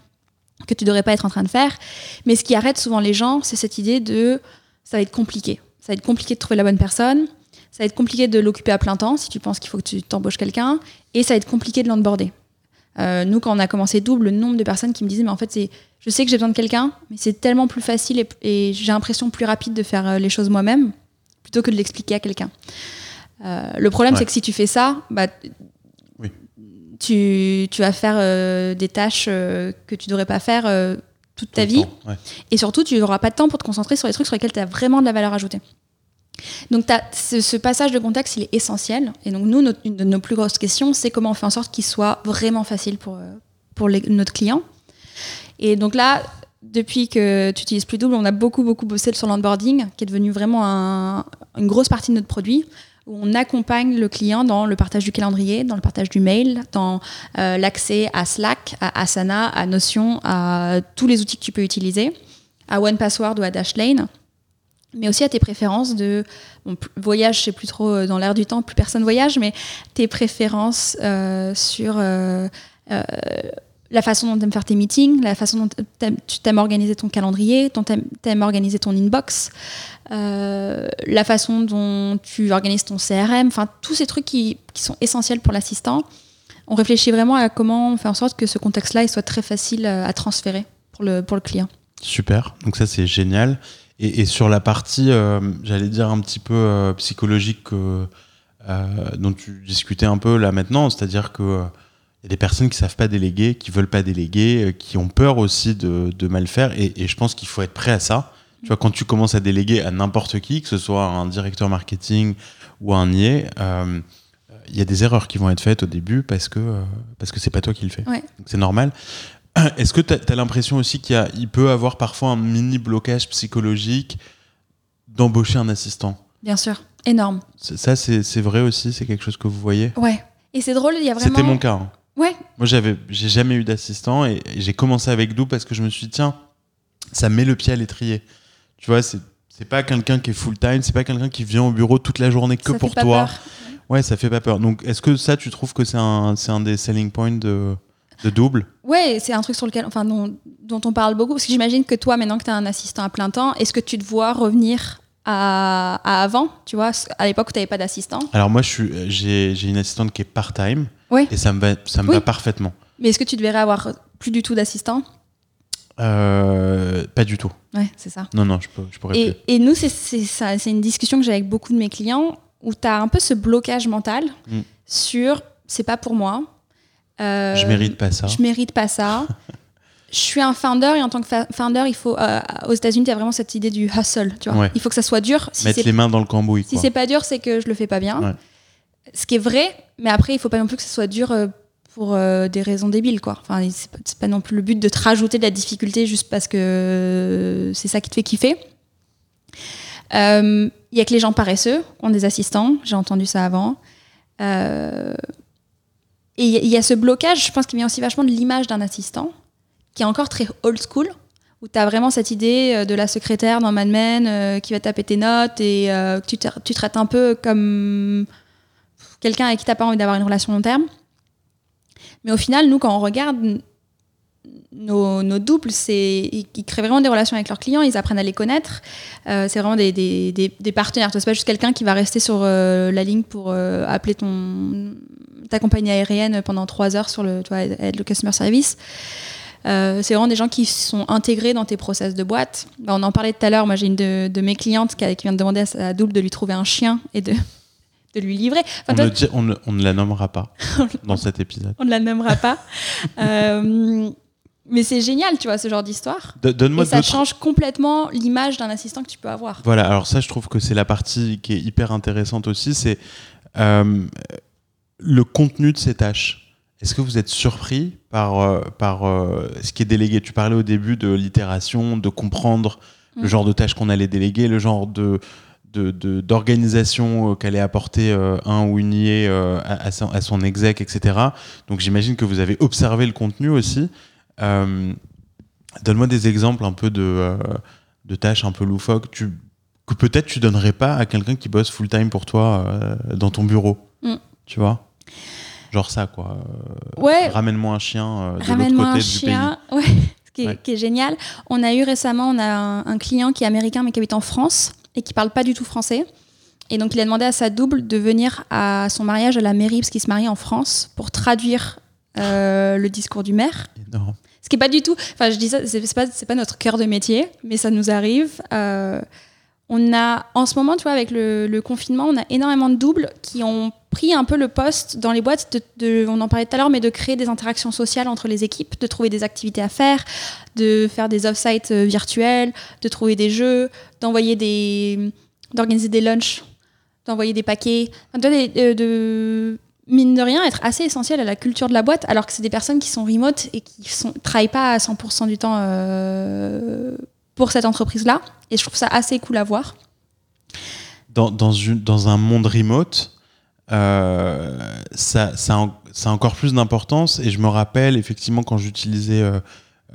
Speaker 2: que tu devrais pas être en train de faire. Mais ce qui arrête souvent les gens, c'est cette idée de ça va être compliqué. Ça va être compliqué de trouver la bonne personne. Ça va être compliqué de l'occuper à plein temps si tu penses qu'il faut que tu t'embauches quelqu'un. Et ça va être compliqué de l'onboarder. Euh, nous, quand on a commencé double, le nombre de personnes qui me disaient, mais en fait, c'est, je sais que j'ai besoin de quelqu'un, mais c'est tellement plus facile et, et j'ai l'impression plus rapide de faire euh, les choses moi-même plutôt que de l'expliquer à quelqu'un. Euh, le problème,
Speaker 1: Ouais.
Speaker 2: c'est que si tu fais ça, bah,
Speaker 1: Oui.
Speaker 2: tu, tu vas faire euh, des tâches que tu devrais pas faire toute ta
Speaker 1: Tout
Speaker 2: vie.
Speaker 1: temps, ouais.
Speaker 2: Et surtout, tu n'auras pas de temps pour te concentrer sur les trucs sur lesquels tu as vraiment de la valeur ajoutée. Donc, ce, passage de contexte, il est essentiel. Et donc, nous, notre- une de nos plus grosses questions, c'est comment on fait en sorte qu'il soit vraiment facile pour, euh, pour notre client. Et donc là, depuis que tu utilises plus double, on a beaucoup, beaucoup bossé sur l'onboarding, qui est devenu vraiment un- une grosse partie de notre produit, où on accompagne le client dans le partage du calendrier, dans le partage du mail, dans euh, l'accès à Slack, à Asana, à Notion, à tous les outils que tu peux utiliser, à OnePassword ou à Dashlane, mais aussi à tes préférences de voyage, c'est plus trop euh, dans l'air du temps, plus personne voyage, mais tes préférences euh, sur euh, la façon dont tu aimes faire tes meetings, la façon dont tu aimes organiser ton calendrier, dont tu aimes organiser ton inbox, la façon dont tu organises ton CRM, enfin tous ces trucs qui, qui sont essentiels pour l'assistant. On réfléchit vraiment à comment faire en sorte que ce contexte-là il soit très facile à transférer pour le, pour le client.
Speaker 1: Super, donc ça c'est génial. Et, et sur la partie, euh, j'allais dire un petit peu euh, psychologique euh, dont tu discutais un peu là maintenant, c'est-à-dire que euh, y a des personnes qui savent pas déléguer, qui veulent pas déléguer, qui ont peur aussi de, de mal faire, et, et je pense qu'il faut être prêt à ça. Tu vois, quand tu commences à déléguer à n'importe qui, que ce soit un directeur marketing ou un euh, il y a des erreurs qui vont être faites au début parce que parce que c'est pas toi qui le fais.
Speaker 2: Ouais.
Speaker 1: C'est normal. Est-ce que tu as, l'impression aussi qu'il peut avoir parfois un mini blocage psychologique d'embaucher un assistant?
Speaker 2: Bien sûr, énorme.
Speaker 1: Ça, c'est vrai aussi C'est quelque chose que vous voyez?
Speaker 2: Ouais. Et c'est drôle, il y a vraiment.
Speaker 1: C'était mon cas. hein.
Speaker 2: Ouais,
Speaker 1: Moi, j'avais, j'ai jamais eu d'assistant et, et j'ai commencé avec Dou parce que je me suis dit, tiens, ça met le pied à l'étrier. Tu vois, c'est, c'est pas quelqu'un qui est full time, c'est pas quelqu'un qui vient au bureau toute la journée que
Speaker 2: ça fait
Speaker 1: pour
Speaker 2: pas
Speaker 1: toi.
Speaker 2: peur.
Speaker 1: Ouais, ça fait pas peur. Donc, est-ce que ça, tu trouves que c'est un, c'est un des selling points de. De double
Speaker 2: Ouais, c'est un truc sur lequel, enfin, dont, dont on parle beaucoup. Parce que j'imagine que toi, maintenant que tu as un assistant à plein temps, est-ce que tu te vois revenir à, à avant, tu vois, à l'époque où tu n'avais pas d'assistant?
Speaker 1: Alors moi, j'ai une assistante qui est part-time
Speaker 2: Oui.
Speaker 1: et ça me va, ça me
Speaker 2: Oui.
Speaker 1: va parfaitement.
Speaker 2: Mais est-ce que tu devrais avoir plus du tout d'assistant?
Speaker 1: Euh, pas du tout.
Speaker 2: Ouais, c'est ça.
Speaker 1: Non, non, je, peux, je pourrais plus.
Speaker 2: Et, et nous, c'est une discussion que j'ai avec beaucoup de mes clients où tu as un peu ce blocage mental
Speaker 1: Mm.
Speaker 2: sur c'est pas pour moi. Euh,
Speaker 1: Je mérite pas ça.
Speaker 2: Je mérite pas ça. je suis un founder et en tant que founder, il faut euh, aux États-Unis, tu as vraiment cette idée du hustle. Tu vois.
Speaker 1: Ouais.
Speaker 2: Il faut que ça soit dur. Si
Speaker 1: Mettre les mains dans le cambouis.
Speaker 2: si c'est pas dur, c'est que je le fais pas bien.
Speaker 1: Ouais.
Speaker 2: Ce qui est vrai, mais après, il faut pas non plus que ce soit dur euh, pour euh, des raisons débiles, quoi. Enfin, c'est pas, non plus le but de te rajouter de la difficulté juste parce que euh, c'est ça qui te fait kiffer. Euh, Il y a que les gens paresseux qui ont des assistants. J'ai entendu ça avant. Et il y a- ce blocage, je pense, qui vient aussi vachement de l'image d'un assistant, qui est encore très old school, où tu as vraiment cette idée euh, de la secrétaire dans Mad Men euh, qui va taper tes notes et euh, que tu, te- tu traites un peu comme quelqu'un avec qui tu pas envie d'avoir une relation long terme. Mais au final, nous, quand on regarde nos, nos doubles, c'est ils, créent vraiment des relations avec leurs clients, ils apprennent à les connaître. Euh, c'est vraiment des, des, des, des partenaires. C'est pas juste quelqu'un qui va rester sur euh, la ligne pour euh, appeler ton ta compagnie aérienne pendant trois heures sur le, tu vois, être le customer service. C'est vraiment des gens qui sont intégrés dans tes process de boîte. Bah, on en parlait tout à l'heure. Moi, j'ai une de, de mes clientes qui, vient de demander à sa double de lui trouver un chien et de, de lui livrer. Enfin,
Speaker 1: On,
Speaker 2: toi,
Speaker 1: ne, dit- on ne- on ne la nommera pas dans cet épisode.
Speaker 2: on ne la nommera pas. Euh, mais c'est génial, tu vois, ce genre d'histoire.
Speaker 1: Do- Donne-moi
Speaker 2: ça change complètement l'image d'un assistant que tu peux avoir.
Speaker 1: Voilà, alors ça, je trouve que c'est la partie qui est hyper intéressante aussi, c'est euh, le contenu de ces tâches. Est-ce que vous êtes surpris par, euh, par euh, ce qui est délégué? Tu parlais au début de l'itération, de comprendre le
Speaker 2: Mm.
Speaker 1: genre de tâches qu'on allait déléguer, le genre de d'organisation qu'allait apporter euh, un ou une IE euh, à, à son exec, etc. Donc j'imagine que vous avez observé le contenu aussi. Euh, Donne-moi des exemples un peu de, euh, de tâches un peu loufoques tu, que peut-être tu donnerais pas à quelqu'un qui bosse full time pour toi euh, dans ton bureau.
Speaker 2: Mm.
Speaker 1: Tu vois? Genre ça, quoi.
Speaker 2: Ouais,
Speaker 1: Ramène-moi un chien de l'autre
Speaker 2: ramène-moi
Speaker 1: côté
Speaker 2: un
Speaker 1: du
Speaker 2: chien. Ouais, ce qui est,
Speaker 1: Ouais.
Speaker 2: qui est génial. On a eu récemment, on a un, un client qui est américain mais qui habite en France et qui parle pas du tout français. Et donc il a demandé à sa double de venir à son mariage à la mairie parce qu'il se marie en France pour traduire euh, le discours du maire.
Speaker 1: Énorme.
Speaker 2: Ce qui est pas du tout. Enfin, je dis ça, c'est pas, pas notre cœur de métier, mais ça nous arrive. Euh, on a, en ce moment, tu vois, avec le, le confinement, on a énormément de doubles qui ont pris un peu le poste dans les boîtes. De, de- on en parlait tout à l'heure, mais de créer des interactions sociales entre les équipes, de trouver des activités à faire, de faire des off-sites euh, virtuels, de trouver des jeux, d'envoyer des, d'organiser des lunchs, d'envoyer des paquets, des- euh, de mine de rien, être assez essentiel à la culture de la boîte, alors que c'est des personnes qui sont remote et qui ne travaillent pas à 100% du temps euh, pour cette entreprise-là. Et je trouve ça assez cool à voir.
Speaker 1: Dans, dans, une, dans un monde remote, euh, ça, ça, a en- ça a encore plus d'importance. Et je me rappelle, effectivement, quand j'utilisais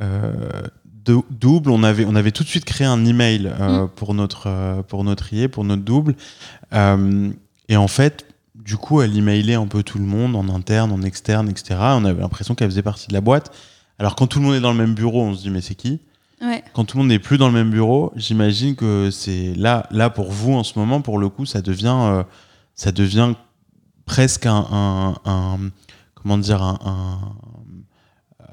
Speaker 1: euh, Dou- Double, on avait, on avait tout de suite créé un email
Speaker 2: Mm.
Speaker 1: pour, notre, pour notre IE, pour notre Double. Et en fait, du coup, elle emailait un peu tout le monde, en interne, en externe, etc. On avait l'impression qu'elle faisait partie de la boîte. Alors, quand tout le monde est dans le même bureau, on se dit, mais c'est qui?
Speaker 2: Ouais.
Speaker 1: quand tout le monde n'est plus dans le même bureau, j'imagine que c'est là, là pour vous en ce moment, pour le coup, ça devient, euh, ça devient presque un, un- un- comment dire, un, euh,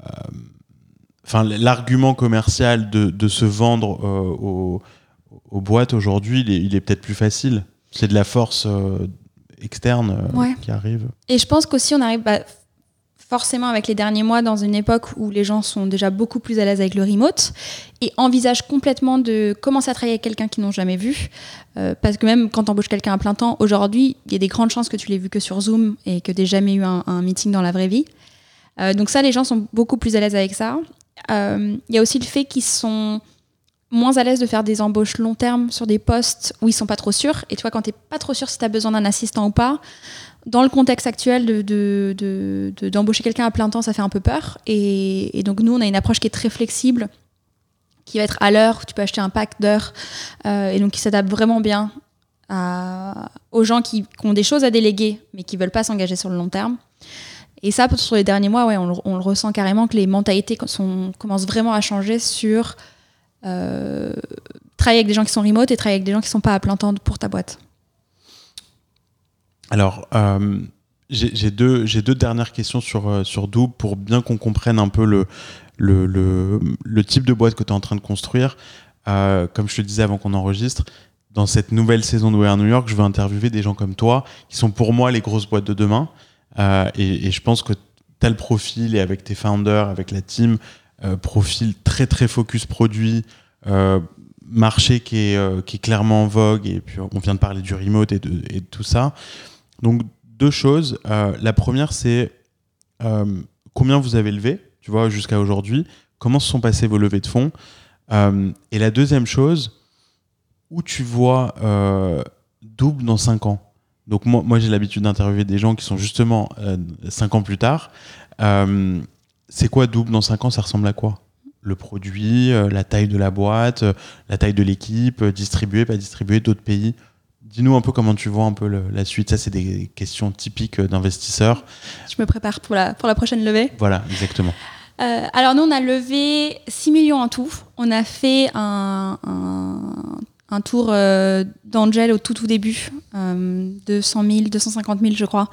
Speaker 1: enfin l'argument commercial de, de se vendre euh, aux, aux boîtes aujourd'hui, il est, peut-être plus facile. C'est de la force externe euh,
Speaker 2: Ouais.
Speaker 1: qui arrive.
Speaker 2: Et je pense qu'aussi, on arrive bah, forcément avec les derniers mois dans une époque où les gens sont déjà beaucoup plus à l'aise avec le remote et envisagent complètement de commencer à travailler avec quelqu'un qu'ils n'ont jamais vu. Euh, parce que même quand tu embauches quelqu'un à plein temps, aujourd'hui, il y a des grandes chances que tu l'aies vu que sur Zoom et que tu n'aies jamais eu un, un meeting dans la vraie vie. Euh, donc ça, les gens sont beaucoup plus à l'aise avec ça. Il y a aussi le fait qu'ils sont moins à l'aise de faire des embauches long terme sur des postes où ils sont pas trop sûrs. Et tu vois, quand tu n'es pas trop sûr si tu as besoin d'un assistant ou pas, dans le contexte actuel de, de- de- de- d'embaucher quelqu'un à plein temps, ça fait un peu peur. Et, donc nous, on a une approche qui est très flexible, qui va être à l'heure, tu peux acheter un pack d'heures, euh, et donc qui s'adapte vraiment bien aux gens qui, qui ont des choses à déléguer, mais qui veulent pas s'engager sur le long terme. Et ça, sur les derniers mois, ouais, on, on le ressent carrément que les mentalités sont, commencent vraiment à changer sur euh, travailler avec des gens qui sont remote et travailler avec des gens qui sont pas à plein temps pour ta boîte.
Speaker 1: Alors, euh, j'ai deux, deux dernières questions sur, euh, sur Double pour bien qu'on comprenne un peu le, le, le, type de boîte que tu es en train de construire. Euh, comme je te disais avant qu'on enregistre, dans cette nouvelle saison de We Are New York, je veux interviewer des gens comme toi, qui sont pour moi les grosses boîtes de demain. Et je pense que tu as le profil, et avec tes founders, avec la team, euh, profil très très focus produit, euh, marché qui est, euh, qui est clairement en vogue, et puis on vient de parler du remote et de, et tout ça. Donc deux choses. La première, c'est combien vous avez levé, tu vois, jusqu'à aujourd'hui? Comment se sont passées vos levées de fonds? Et la deuxième chose, où tu vois double dans 5 ans? Donc moi, moi j'ai l'habitude d'interviewer des gens qui sont justement 5 ans plus tard. C'est quoi double dans 5 ans Ça ressemble à quoi? Le produit, euh, la taille de la boîte, euh, la taille de l'équipe, euh, distribué, pas distribué, d'autres pays? Dis-nous un peu comment tu vois un peu le- la suite. Ça, c'est des questions typiques d'investisseurs.
Speaker 2: Je me prépare pour la, pour la prochaine levée.
Speaker 1: Voilà, exactement.
Speaker 2: Euh, alors nous, on a levé 6 millions en tout. On a fait un, un, un tour euh, d'Angel au tout tout début, euh, de 100 000, 250 000 je crois.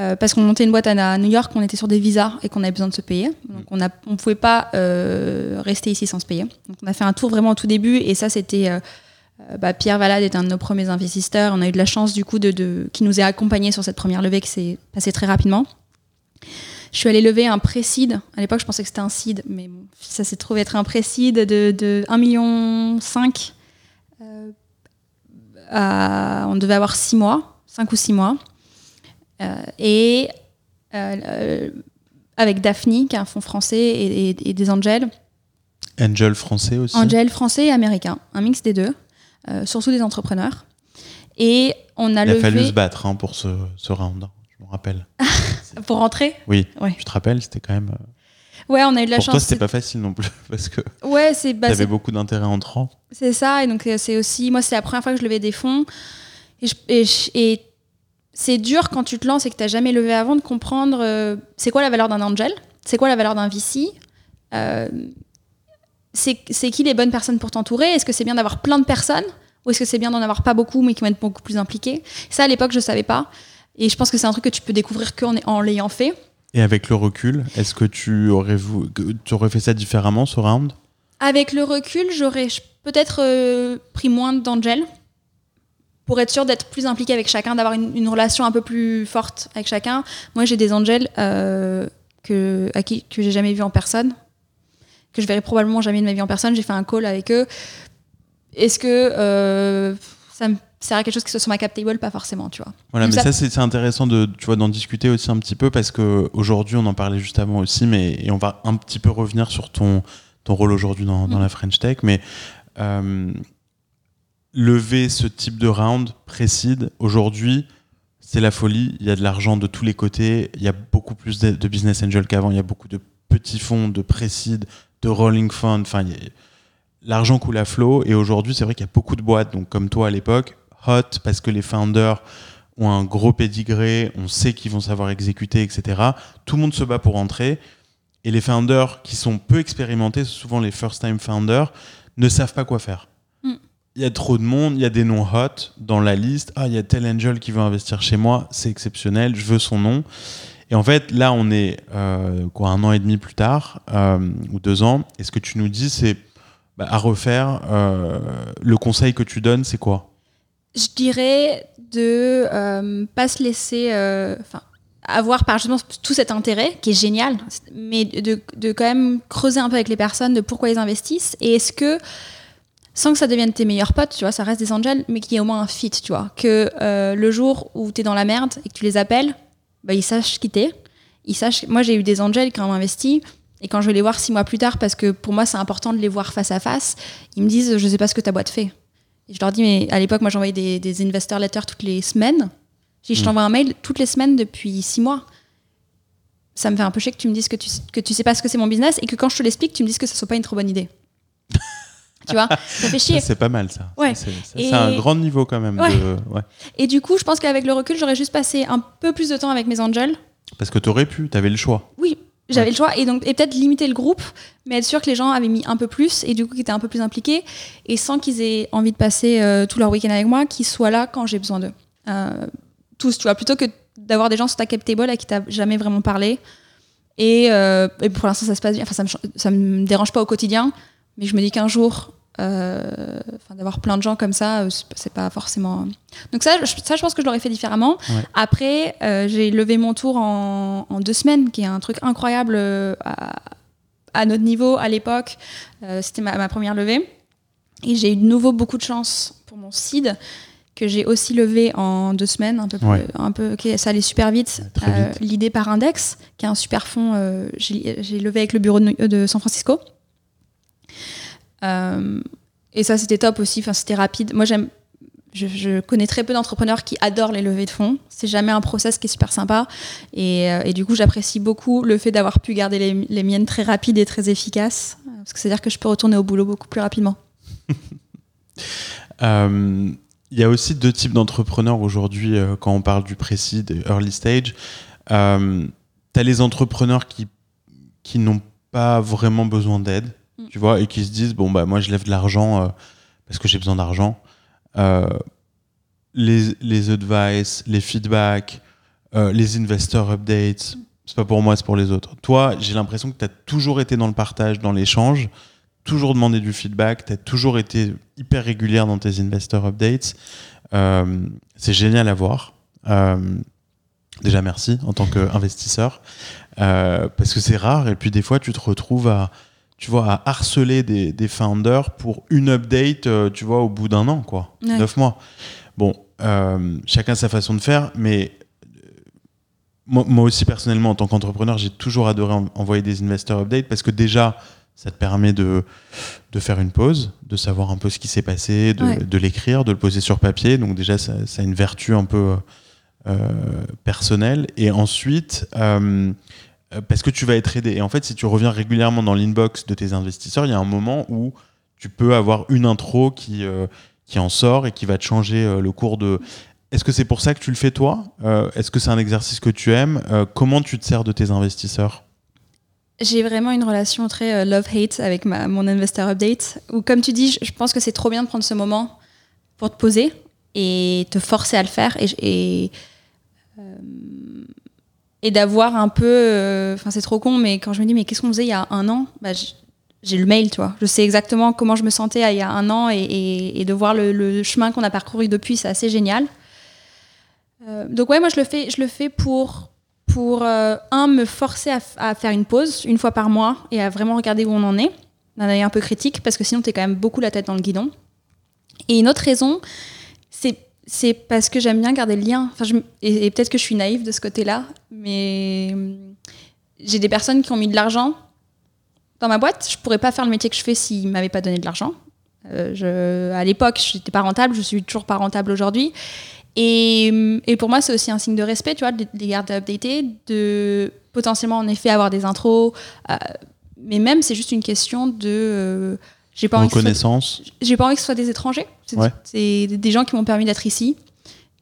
Speaker 2: Euh, parce qu'on montait une boîte à, New York, on était sur des visas et qu'on avait besoin de se payer. Donc on ne pouvait pas euh, rester ici sans se payer. Donc on a fait un tour vraiment au tout début et ça c'était... euh, bah, Pierre Valade était un de nos premiers investisseurs. On a eu de la chance du coup de, de, qui nous a accompagnés sur cette première levée qui s'est passée très rapidement. Je suis allée lever un pré-seed. À l'époque, je pensais que c'était un seed, mais bon, ça s'est trouvé être un pré-seed de, de 1,5 million. À- on devait avoir 6 mois, 5 ou 6 mois. Euh, et euh, avec Daphne, qui est un fonds français, et, et- et des angels.
Speaker 1: Angel français aussi.
Speaker 2: Angel français et américain, un mix des deux, euh, surtout des entrepreneurs. Et on a
Speaker 1: Il a fallu se battre hein, pour ce, ce round. hein, Je me rappelle.
Speaker 2: pour rentrer?
Speaker 1: Oui.
Speaker 2: Ouais.
Speaker 1: Tu te rappelles, c'était quand même.
Speaker 2: Ouais, on a eu de la
Speaker 1: pour
Speaker 2: chance.
Speaker 1: toi, c'était pas facile non plus parce que
Speaker 2: Ouais, c'est bah,
Speaker 1: tu avais
Speaker 2: c'est-
Speaker 1: beaucoup d'intérêt entrant.
Speaker 2: C'est ça, et donc c'est aussi, moi c'est la première fois que je levais des fonds, et, je- et je- et c'est dur quand tu te lances et que tu n'as jamais levé avant de comprendre euh, c'est quoi la valeur d'un angel, c'est quoi la valeur d'un VC, euh, c'est qui les bonnes personnes pour t'entourer, est-ce que c'est bien d'avoir plein de personnes, ou est-ce que c'est bien d'en avoir pas beaucoup mais qui vont être beaucoup plus impliqués. Ça à l'époque je savais pas, et je pense que c'est un truc que tu peux découvrir qu'en en l'ayant fait.
Speaker 1: Et avec le recul, est-ce que tu aurais, tu aurais fait ça différemment ce round?
Speaker 2: Avec le recul, j'aurais peut-être euh, pris moins d'angels pour être sûr d'être plus impliqué avec chacun, d'avoir une, une relation un peu plus forte avec chacun. Moi, j'ai des angels euh, que, à qui, que j'ai jamais vu en personne, que je verrai probablement jamais de ma vie en personne. J'ai fait un call avec eux. Est-ce que euh, ça me sert à quelque chose qui soit sur ma cap table? Pas forcément, tu vois.
Speaker 1: Voilà,
Speaker 2: Donc
Speaker 1: mais
Speaker 2: ça-
Speaker 1: ça, c'est intéressant de, tu vois, d'en discuter aussi un petit peu parce que aujourd'hui, on en parlait juste avant aussi, mais et on va un petit peu revenir sur ton, ton rôle aujourd'hui dans, dans
Speaker 2: Mhm.
Speaker 1: la French Tech, mais euh, lever ce type de round précide aujourd'hui, c'est la folie. Il y a de l'argent de tous les côtés. Il y a beaucoup plus de, business angel qu'avant. Il y a beaucoup de petits fonds, de précide, de rolling fund. Enfin, l'argent coule à flot. Et aujourd'hui, c'est vrai qu'il y a beaucoup de boîtes, donc comme toi à l'époque, hot parce que les founders ont un gros pédigré, on sait qu'ils vont savoir exécuter, etc. Tout le monde se bat pour entrer. Et les founders qui sont peu expérimentés, souvent les first-time founders, ne savent pas quoi faire. Il y a trop de monde, il y a des noms hot dans la liste. Ah, il y a tel angel qui veut investir chez moi, c'est exceptionnel, je veux son nom. Et en fait, là, on est euh, quoi, un an et demi plus tard, euh, ou deux ans. Et ce que tu nous dis, c'est bah, à refaire. euh, le conseil que tu donnes, c'est quoi?
Speaker 2: Je dirais de euh, pas se laisser, avoir par justement tout cet intérêt qui est génial, mais de, de quand même creuser un peu avec les personnes de pourquoi ils investissent et est-ce que sans que ça devienne tes meilleurs potes, tu vois, ça reste des angels, mais qu'il y ait au moins un fit, tu vois, que euh, le jour où tu es dans la merde et que tu les appelles, bah, ils sachent qui t'es, ils sachent. Moi, j'ai eu des angels qui ont investi. Et quand je vais les voir six mois plus tard, parce que pour moi c'est important de les voir face à face, ils me disent je sais pas ce que ta boîte fait. Et je leur dis, mais à l'époque, moi, j'envoyais des, des investor letters toutes les semaines. Je dis, je
Speaker 1: Mm.
Speaker 2: t'envoie un mail toutes les semaines depuis six mois. Ça me fait un peu chier que tu me dises que tu, que tu sais pas ce que c'est mon business et que quand je te l'explique, tu me dises que ça soit pas une trop bonne idée. Tu vois, ça fait chier.
Speaker 1: C'est pas mal ça.
Speaker 2: Ouais.
Speaker 1: C'est
Speaker 2: Et-
Speaker 1: un grand niveau quand même.
Speaker 2: Ouais.
Speaker 1: de- ouais.
Speaker 2: Et du coup, je pense qu'avec le recul, j'aurais juste passé un peu plus de temps avec mes angels
Speaker 1: Parce que tu aurais pu, tu avais le choix.
Speaker 2: Oui, j'avais le choix et donc et peut-être limiter le groupe, mais être sûr que les gens avaient mis un peu plus et du coup qu'ils étaient un peu plus impliqués et sans qu'ils aient envie de passer euh, tout leur week-end avec moi, qu'ils soient là quand j'ai besoin d'eux. Euh, tous, tu vois, plutôt que d'avoir des gens sur ta cap table à qui t'as jamais vraiment parlé. Et, euh, et pour l'instant ça se passe bien. Enfin ça me, ça me dérange pas au quotidien, mais je me dis qu'un jour euh, d'avoir plein de gens comme ça, euh, c'est pas forcément. Donc ça, je, ça, je pense que je l'aurais fait différemment. Après, euh, j'ai levé mon tour en, deux semaines, qui est un truc incroyable à, notre niveau à l'époque. C'était ma, première levée, et j'ai eu de nouveau beaucoup de chance pour mon seed que j'ai aussi levé en deux semaines, un peu, un peu ça allait super vite. L'idée par Index, qui est un super fonds, j'ai levé avec le bureau de, de San Francisco. Euh, et ça, c'était top aussi. Enfin, c'était rapide. Moi, j'aime. Je, connais très peu d'entrepreneurs qui adorent les levées de fonds. C'est jamais un process qui est super sympa. Et, euh, du coup, j'apprécie beaucoup le fait d'avoir pu garder les, les, miennes très rapides et très efficaces. Parce que c'est-à-dire que je peux retourner au boulot beaucoup plus rapidement.
Speaker 1: Euh, il y a aussi deux types d'entrepreneurs aujourd'hui quand on parle du précis, des early stage. tu as les entrepreneurs qui, qui n'ont pas vraiment besoin d'aide tu vois, et qui se disent bon bah moi je lève de l'argent euh, parce que j'ai besoin d'argent. Euh, les, les advice, les feedbacks, euh, les investor updates, c'est pas pour moi, c'est pour les autres. Toi, j'ai l'impression que tu as toujours été dans le partage, dans l'échange, toujours demandé du feedback, tu as toujours été hyper régulière dans tes investor updates. c'est génial à voir. déjà, merci en tant qu'investisseur, parce que c'est rare, et puis des fois, tu te retrouves à tu vois, à harceler des, des founders pour une update, euh, tu vois, au bout d'un an, quoi. Neuf mois. Bon, euh, chacun sa façon de faire, mais euh, moi, aussi, personnellement, en tant qu'entrepreneur, j'ai toujours adoré envoyer des investor updates parce que déjà, ça te permet de, de faire une pause, de savoir un peu ce qui s'est passé, de, de l'écrire, de le poser sur papier. Donc déjà, ça, ça a une vertu un peu personnelle. Et ensuite, euh, parce que tu vas être aidé. Et en fait, si tu reviens régulièrement dans l'inbox de tes investisseurs, il y a un moment où tu peux avoir une intro qui, euh, qui en sort et qui va te changer euh, le cours de. Est-ce que c'est pour ça que tu le fais toi? Est-ce que c'est un exercice que tu aimes? Comment tu te sers de tes investisseurs?
Speaker 2: J'ai vraiment une relation très love-hate avec ma, mon investor update. Où, comme tu dis, je, pense que c'est trop bien de prendre ce moment pour te poser et te forcer à le faire. Et et d'avoir un peu euh, enfin c'est trop con mais quand je me dis mais qu'est-ce qu'on faisait il y a un an bah, j'ai le mail tu vois. Je sais exactement comment je me sentais il y a un an et, de voir le, chemin qu'on a parcouru depuis c'est assez génial. Euh, donc ouais moi je le fais je le fais pour pour euh, un me forcer à, à, faire une pause une fois par mois et à vraiment regarder où on en est d'un œil un peu critique parce que sinon tu es quand même beaucoup la tête dans le guidon. Et une autre raison c'est parce que j'aime bien garder le lien. Enfin, et, peut-être que je suis naïve de ce côté-là, mais hum, j'ai des personnes qui ont mis de l'argent dans ma boîte. Je pourrais pas faire le métier que je fais s'ils m'avaient pas donné de l'argent. Euh, à l'époque, je n'étais pas rentable, je suis toujours pas rentable aujourd'hui. Et, et, pour moi, c'est aussi un signe de respect, tu vois, de les garder updatés, de potentiellement en effet avoir des intros. Euh, mais même, c'est juste une question de.
Speaker 1: J'ai pas reconnaissance.
Speaker 2: J'ai pas envie que ce soit des étrangers. C'est des gens qui m'ont permis d'être ici.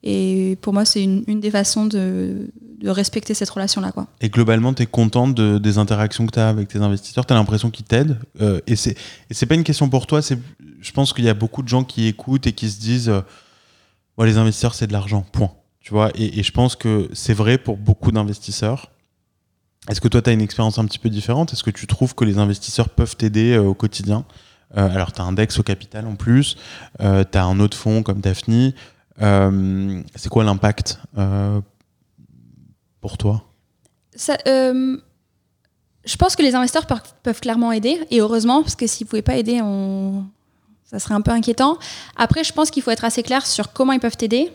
Speaker 2: Et pour moi, c'est une, des façons de, respecter cette relation-là. Quoi.
Speaker 1: Et globalement, tu es contente de, des interactions que tu as avec tes investisseurs? Tu as l'impression qu'ils t'aident? Euh, Et c'est Et pas une question pour toi. Je pense qu'il y a beaucoup de gens qui écoutent et qui se disent euh, les investisseurs, c'est de l'argent, point. Tu vois? Et, et je pense que c'est vrai pour beaucoup d'investisseurs. Est-ce que toi, tu as une expérience un petit peu différente? Est-ce que tu trouves que les investisseurs peuvent t'aider euh, au quotidien? Alors, tu as un DEX au capital en plus, euh, tu as un autre fonds comme Daphne. Euh, c'est quoi l'impact pour toi?
Speaker 2: Je pense que les investisseurs peuvent, clairement aider, et heureusement, parce que s'ils ne pouvaient pas aider, ça serait un peu inquiétant. Après, je pense qu'il faut être assez clair sur comment ils peuvent t'aider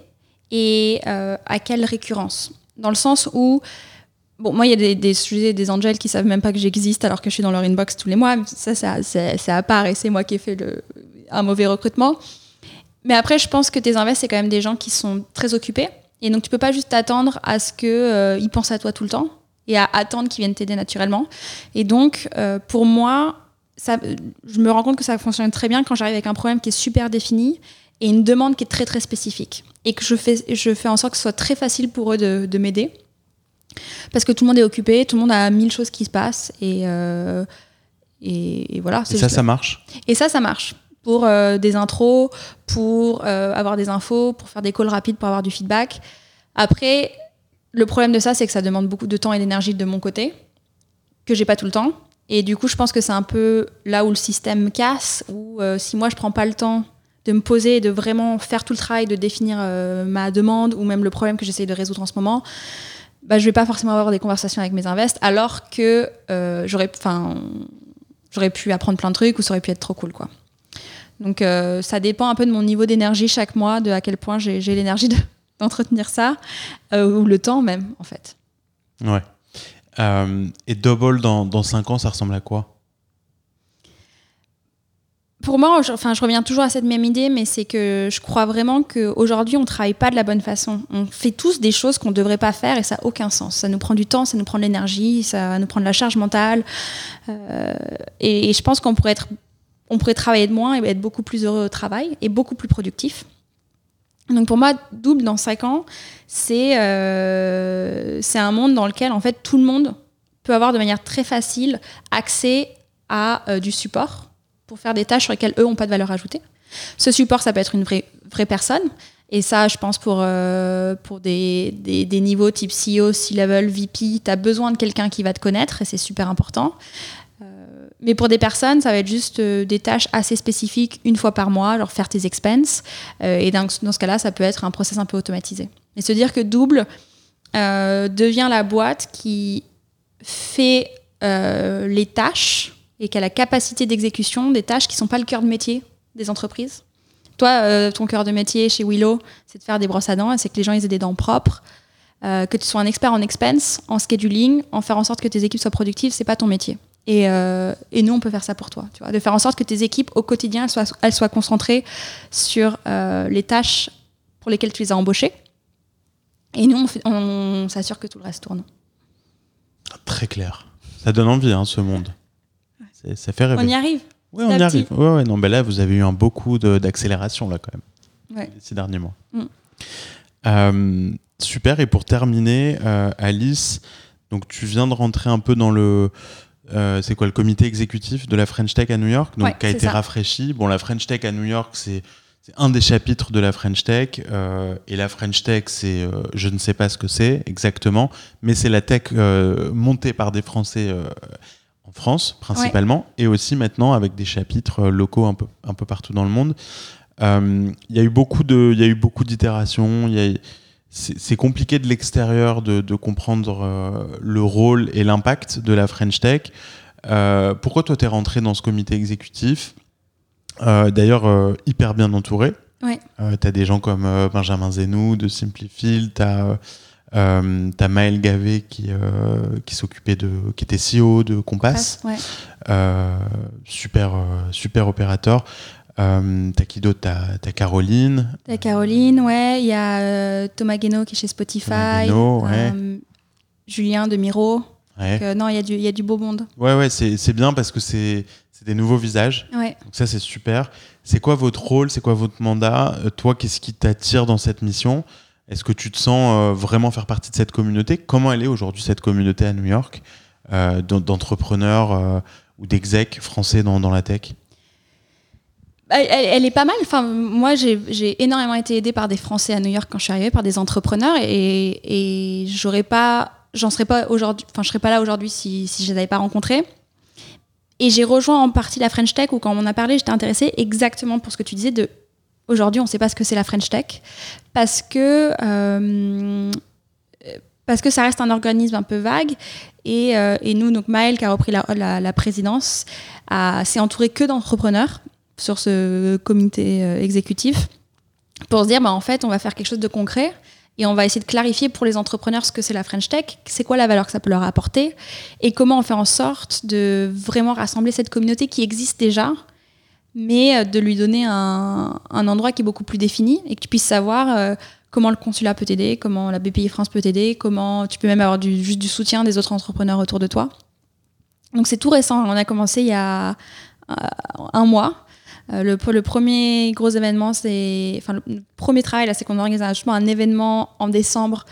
Speaker 2: et à quelle récurrence. Dans le sens où Bon, moi, il y a des, des, sujets, des angels qui savent même pas que j'existe alors que je suis dans leur inbox tous les mois. Ça, c'est à part et c'est moi qui ai fait le, un mauvais recrutement. Mais après, je pense que tes invests, c'est quand même des gens qui sont très occupés. Et donc, tu peux pas juste t'attendre à ce qu'ils euh, pensent à toi tout le temps et à attendre qu'ils viennent t'aider naturellement. Et donc, euh, pour moi, ça, je me rends compte que ça fonctionne très bien quand j'arrive avec un problème qui est super défini et une demande qui est très très spécifique. Et que je fais, je fais en sorte que ce soit très facile pour eux de, de m'aider. Parce que tout le monde est occupé, tout le monde a mille choses qui se passent et, euh, et, et voilà.
Speaker 1: Et ça, ça marche
Speaker 2: et ça, ça marche. Pour euh, des intros, pour euh, avoir des infos, pour faire des calls rapides, pour avoir du feedback. Après, le problème de ça, c'est que ça demande beaucoup de temps et d'énergie de mon côté, que j'ai pas tout le temps. Et du coup, je pense que c'est un peu là où le système casse, où si moi je prends pas le temps de me poser et de vraiment faire tout le travail de définir euh, ma demande ou même le problème que j'essaye de résoudre en ce moment, bah, je vais pas forcément avoir des conversations avec mes invests, alors que euh, j'aurais, j'aurais pu apprendre plein de trucs ou ça aurait pu être trop cool, quoi. Donc euh, ça dépend un peu de mon niveau d'énergie chaque mois, de à quel point j'ai l'énergie de- d'entretenir ça, euh, ou le temps même, en fait.
Speaker 1: Ouais. Et Double dans, dans 5 ans, ça ressemble à quoi?
Speaker 2: Pour moi, je, enfin, je reviens toujours à cette même idée, mais c'est que je crois vraiment qu'aujourd'hui, on travaille pas de la bonne façon. On fait tous des choses qu'on ne devrait pas faire et ça n'a aucun sens. Ça nous prend du temps, ça nous prend de l'énergie, ça nous prend de la charge mentale. Euh, et, je pense qu'on pourrait, être, on pourrait travailler de moins et être beaucoup plus heureux au travail et beaucoup plus productif. Donc pour moi, double dans 5 ans, c'est euh, c'est un monde dans lequel en fait tout le monde peut avoir de manière très facile accès à euh, du support pour faire des tâches sur lesquelles eux n'ont pas de valeur ajoutée. Ce support, ça peut être une vraie, vraie personne. Et ça, je pense, pour, euh, pour des, des, niveaux type CEO, C-level, VP, tu as besoin de quelqu'un qui va te connaître et c'est super important. Euh, mais pour des personnes, ça va être juste euh, des tâches assez spécifiques une fois par mois, genre faire tes expenses. Et dans, ce cas-là, ça peut être un process un peu automatisé. Et se dire que Double devient la boîte qui fait les tâches et qui a la capacité d'exécution des tâches qui ne sont pas le cœur de métier des entreprises. Toi, euh, ton cœur de métier chez Willow, c'est de faire des brosses à dents, c'est que les gens ils aient des dents propres. Euh, que tu sois un expert en expense, en scheduling, en faire en sorte que tes équipes soient productives, c'est pas ton métier. Et, euh, nous, on peut faire ça pour toi. Tu de faire en sorte que tes équipes au quotidien elles soient, elles soient concentrées sur les tâches pour lesquelles tu les as embauchées. Et nous, on, on s'assure que tout le reste tourne.
Speaker 1: Très clair. Ça donne envie, hein, ce monde. C'est- Ça fait rêver.
Speaker 2: On y arrive.
Speaker 1: Ouais, on y arrive.
Speaker 2: petit.
Speaker 1: Ouais, ouais, non, ben là, vous avez eu un beaucoup de- d'accélération, là, quand même,
Speaker 2: Ouais.
Speaker 1: ces derniers mois.
Speaker 2: Mm.
Speaker 1: Euh, super. Et pour terminer, euh, Alice, donc tu viens de rentrer un peu dans le. euh, c'est quoi le comité exécutif de la French Tech à New York, donc
Speaker 2: Ouais,
Speaker 1: qui a été
Speaker 2: ça.
Speaker 1: rafraîchi. Bon, la French Tech à New York, c'est c'est un des chapitres de la French Tech, euh, et la French Tech, c'est euh, je ne sais pas ce que c'est exactement, mais c'est la tech montée par des Français en France principalement, et aussi maintenant avec des chapitres euh, locaux un peu un peu partout dans le monde. Euh, Il y a eu beaucoup de, il y a eu beaucoup d'itérations. C'est compliqué de l'extérieur de, de comprendre euh, le rôle et l'impact de la French Tech. Euh, pourquoi toi, tu es rentré dans ce comité exécutif? D'ailleurs, hyper bien entouré.
Speaker 2: Ouais.
Speaker 1: tu as des gens comme Benjamin Zenou de Simplifil, tu as, Maël Gavé qui, euh, qui s'occupait de, qui était CEO de Compass.
Speaker 2: Ouais.
Speaker 1: Euh, super, euh, super opérateur. Euh, t'as qui d'autre? T'as t'as Caroline.
Speaker 2: T'as Caroline, ouais. Il y a euh, Thomas Guénaud qui est chez Spotify.
Speaker 1: Guénaud, ouais.
Speaker 2: euh, Julien de Miro.
Speaker 1: Ouais,
Speaker 2: Donc, euh, non, il y, a du- y a du beau monde.
Speaker 1: ouais, ouais c'est bien parce que c'est des nouveaux visages.
Speaker 2: Ouais.
Speaker 1: Donc ça, c'est super. C'est quoi votre rôle? C'est quoi votre mandat? Euh, Toi, qu'est-ce qui t'attire dans cette mission? Est-ce que tu te sens euh, vraiment faire partie de cette communauté? Comment elle est aujourd'hui, cette communauté à New York euh, d'en- d'entrepreneurs euh, ou d'execs français dans, la tech?
Speaker 2: Elle, elle- est pas mal. Enfin, moi, j'ai énormément été aidée par des Français à New York quand je suis arrivée, par des entrepreneurs, et, et j'aurais pas, serais pas. Enfin, je serais pas là aujourd'hui si, si je les avais pas rencontrés. Et j'ai rejoint en partie la French Tech où quand on a parlé, j'étais intéressée exactement pour ce que tu disais de. Aujourd'hui, on ne sait pas ce que c'est la French Tech parce que euh, parce que ça reste un organisme un peu vague. Et, euh, et nous, donc Maël, qui a repris la, la- la présidence, s'est entouré que d'entrepreneurs sur ce comité euh, exécutif pour se dire, bah, en fait, on va faire quelque chose de concret et on va essayer de clarifier pour les entrepreneurs ce que c'est la French Tech, c'est quoi la valeur que ça peut leur apporter et comment on fait en sorte de vraiment rassembler cette communauté qui existe déjà, mais euh, de lui donner un, un endroit qui est beaucoup plus défini et que tu puisses savoir euh, comment le consulat peut t'aider, comment la BPI France peut t'aider, comment tu peux même avoir du, juste du soutien des autres entrepreneurs autour de toi. Donc c'est tout récent, on a commencé il y a euh, un mois. Euh, le, le premier gros événement, c'est. Enfin, le, premier travail, c'est qu'on organise un, un événement en décembre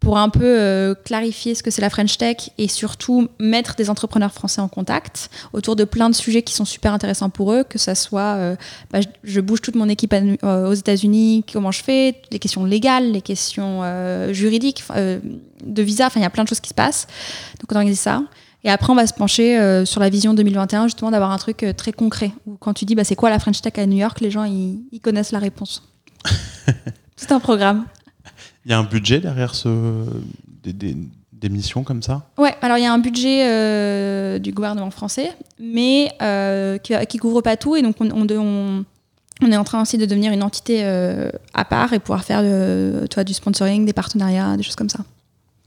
Speaker 2: pour un peu euh, clarifier ce que c'est la French Tech et surtout mettre des entrepreneurs français en contact autour de plein de sujets qui sont super intéressants pour eux, que ça soit euh, bah, je, bouge toute mon équipe à- euh, aux États-Unis, comment je fais, les questions légales, les questions euh, juridiques, de visa, enfin il y a plein de choses qui se passent. Donc on organise ça. Et après, on va se pencher sur la vision 2021, justement, d'avoir un truc très concret. Où quand tu dis, bah, c'est quoi la French Tech à New York, les gens, ils, ils connaissent la réponse. c'est un programme.
Speaker 1: Il y a un budget derrière ce... des, des- des missions comme ça?
Speaker 2: Ouais, alors il y a un budget euh, du gouvernement français, mais euh, qui, qui couvre pas tout. Et donc, on, on, on- on est en train aussi de devenir une entité euh, à part et pouvoir faire vois, du sponsoring, des partenariats, des choses comme ça.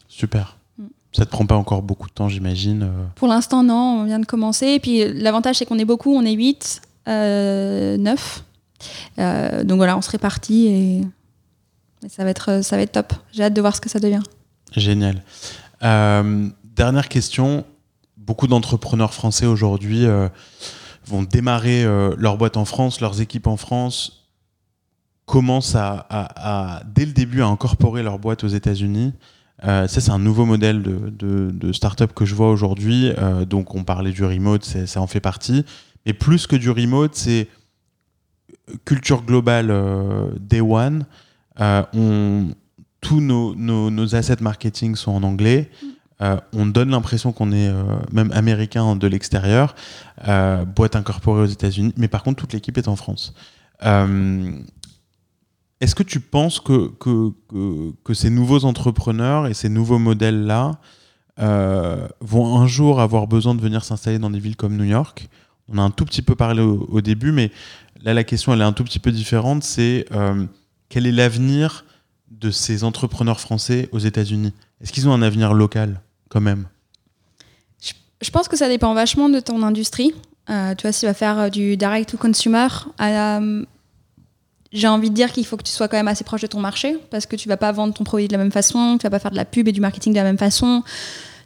Speaker 1: Super.
Speaker 2: Mm.
Speaker 1: Ça te prend pas encore beaucoup de temps, j'imagine.
Speaker 2: Pour l'instant, non, on vient de commencer. Et puis l'avantage, c'est qu'on est beaucoup, on est 8, euh, 9. Euh, donc voilà, on se répartit et, ça, va être, ça va être top. J'ai hâte de voir ce que ça devient.
Speaker 1: Génial. Euh, dernière question. Beaucoup d'entrepreneurs français aujourd'hui euh, vont démarrer euh, leur boîte en France, leurs équipes en France, commencent à, dès le début à incorporer leur boîte aux États-Unis? Euh, ça, c'est un nouveau modèle de, de, de start-up que je vois aujourd'hui. Euh, donc, on parlait du remote, ça en fait partie. Mais plus que du remote, c'est culture globale euh, day one. Euh, on, tous nos, nos, nos assets marketing sont en anglais. Euh, on donne l'impression qu'on est euh, même américain de l'extérieur, euh, boîte incorporée aux États-Unis, mais par contre toute l'équipe est en France. Est-ce que tu penses que, que, que, que ces nouveaux entrepreneurs et ces nouveaux modèles-là vont un jour avoir besoin de venir s'installer dans des villes comme New York? On a un tout petit peu parlé au, au début, mais là la question elle est un tout petit peu différente. C'est quel est l'avenir de ces entrepreneurs français aux États-Unis? Est-ce qu'ils ont un avenir local quand même?
Speaker 2: Je pense que ça dépend vachement de ton industrie. Euh, tu vois, si tu vas faire euh, du direct to consumer, euh, j'ai envie de dire qu'il faut que tu sois quand même assez proche de ton marché parce que tu vas pas vendre ton produit de la même façon, tu vas pas faire de la pub et du marketing de la même façon.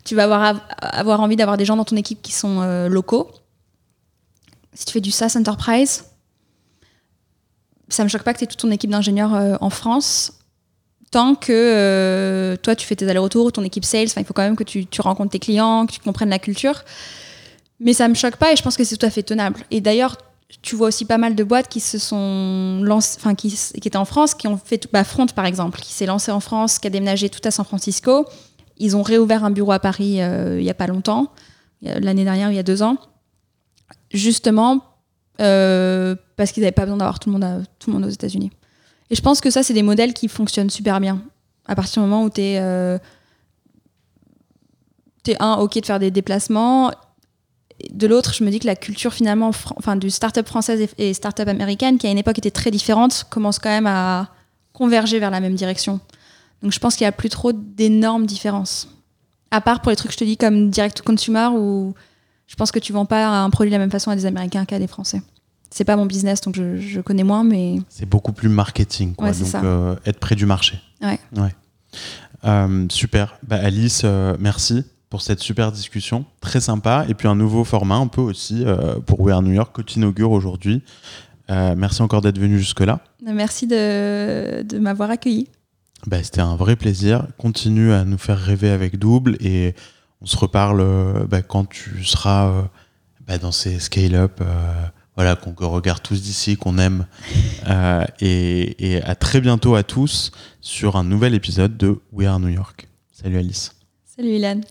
Speaker 2: Tu vas avoir, avoir envie d'avoir des gens dans ton équipe qui sont euh, locaux. Si tu fais du SaaS Enterprise, ça me choque pas que tu aies toute ton équipe d'ingénieurs euh, en France. Tant que euh, toi, tu fais tes allers-retours, ton équipe sales, il faut quand même que tu, rencontres tes clients, que tu comprennes la culture. Mais ça me choque pas et je pense que c'est tout à fait tenable. Et d'ailleurs, tu vois aussi pas mal de boîtes qui se sont lancées, enfin qui, étaient en France, qui ont fait bah, Front par exemple, qui s'est lancé en France, qui a déménagé tout à San Francisco. Ils ont réouvert un bureau à Paris euh, il y a pas longtemps, l'année dernière, il y a deux ans, justement euh, parce qu'ils n'avaient pas besoin d'avoir tout le monde, tout le monde aux États-Unis. Et je pense que ça, c'est des modèles qui fonctionnent super bien. À partir du moment où tu es, un, ok de faire des déplacements. De l'autre, je me dis que la culture finalement, enfin, du start-up française et, et start-up américaine, qui à une époque était très différente, commence quand même à converger vers la même direction. Donc je pense qu'il n'y a plus trop d'énormes différences. À part pour les trucs que je te dis comme direct to consumer, où je pense que tu vends pas un produit de la même façon à des Américains qu'à des Français. C'est pas mon business, donc je, je connais moins, mais
Speaker 1: C'est beaucoup plus marketing, quoi.
Speaker 2: Ouais,
Speaker 1: donc euh, être près du marché.
Speaker 2: Ouais.
Speaker 1: Euh, super. Bah, Alice, euh, merci pour cette super discussion, très sympa. Et puis un nouveau format, un peu aussi pour We Are New York que tu inaugures aujourd'hui. Merci encore d'être venu jusque-là.
Speaker 2: merci de, de m'avoir accueilli.
Speaker 1: Bah, C'était un vrai plaisir. Continue à nous faire rêver avec Double et on se reparle euh, bah, quand tu seras euh, bah, dans ces scale-up euh, voilà, qu'on regarde tous d'ici, qu'on aime. Euh, et, et à très bientôt à tous sur un nouvel épisode de We Are New York. Salut Alice.
Speaker 2: Salut Ilan.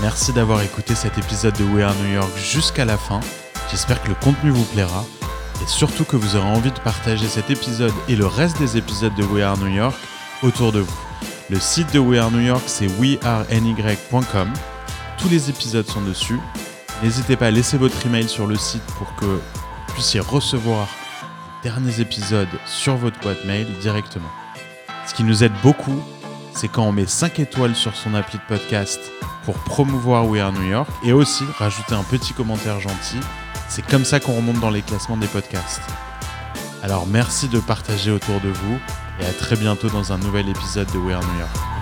Speaker 1: Merci d'avoir écouté cet épisode de We Are New York jusqu'à la fin. J'espère que le contenu vous plaira et surtout que vous aurez envie de partager cet épisode et le reste des épisodes de We Are New York autour de vous. Le site de We Are New York, c'est weareny.com. Tous les épisodes sont dessus. N'hésitez pas à laisser votre email sur le site pour que vous puissiez recevoir les derniers épisodes sur votre boîte mail directement. Ce qui nous aide beaucoup, c'est quand on met 5 étoiles sur son appli de podcast pour promouvoir We Are New York et aussi rajouter un petit commentaire gentil. C'est comme ça qu'on remonte dans les classements des podcasts. Alors merci de partager autour de vous et à très bientôt dans un nouvel épisode de We Are New York.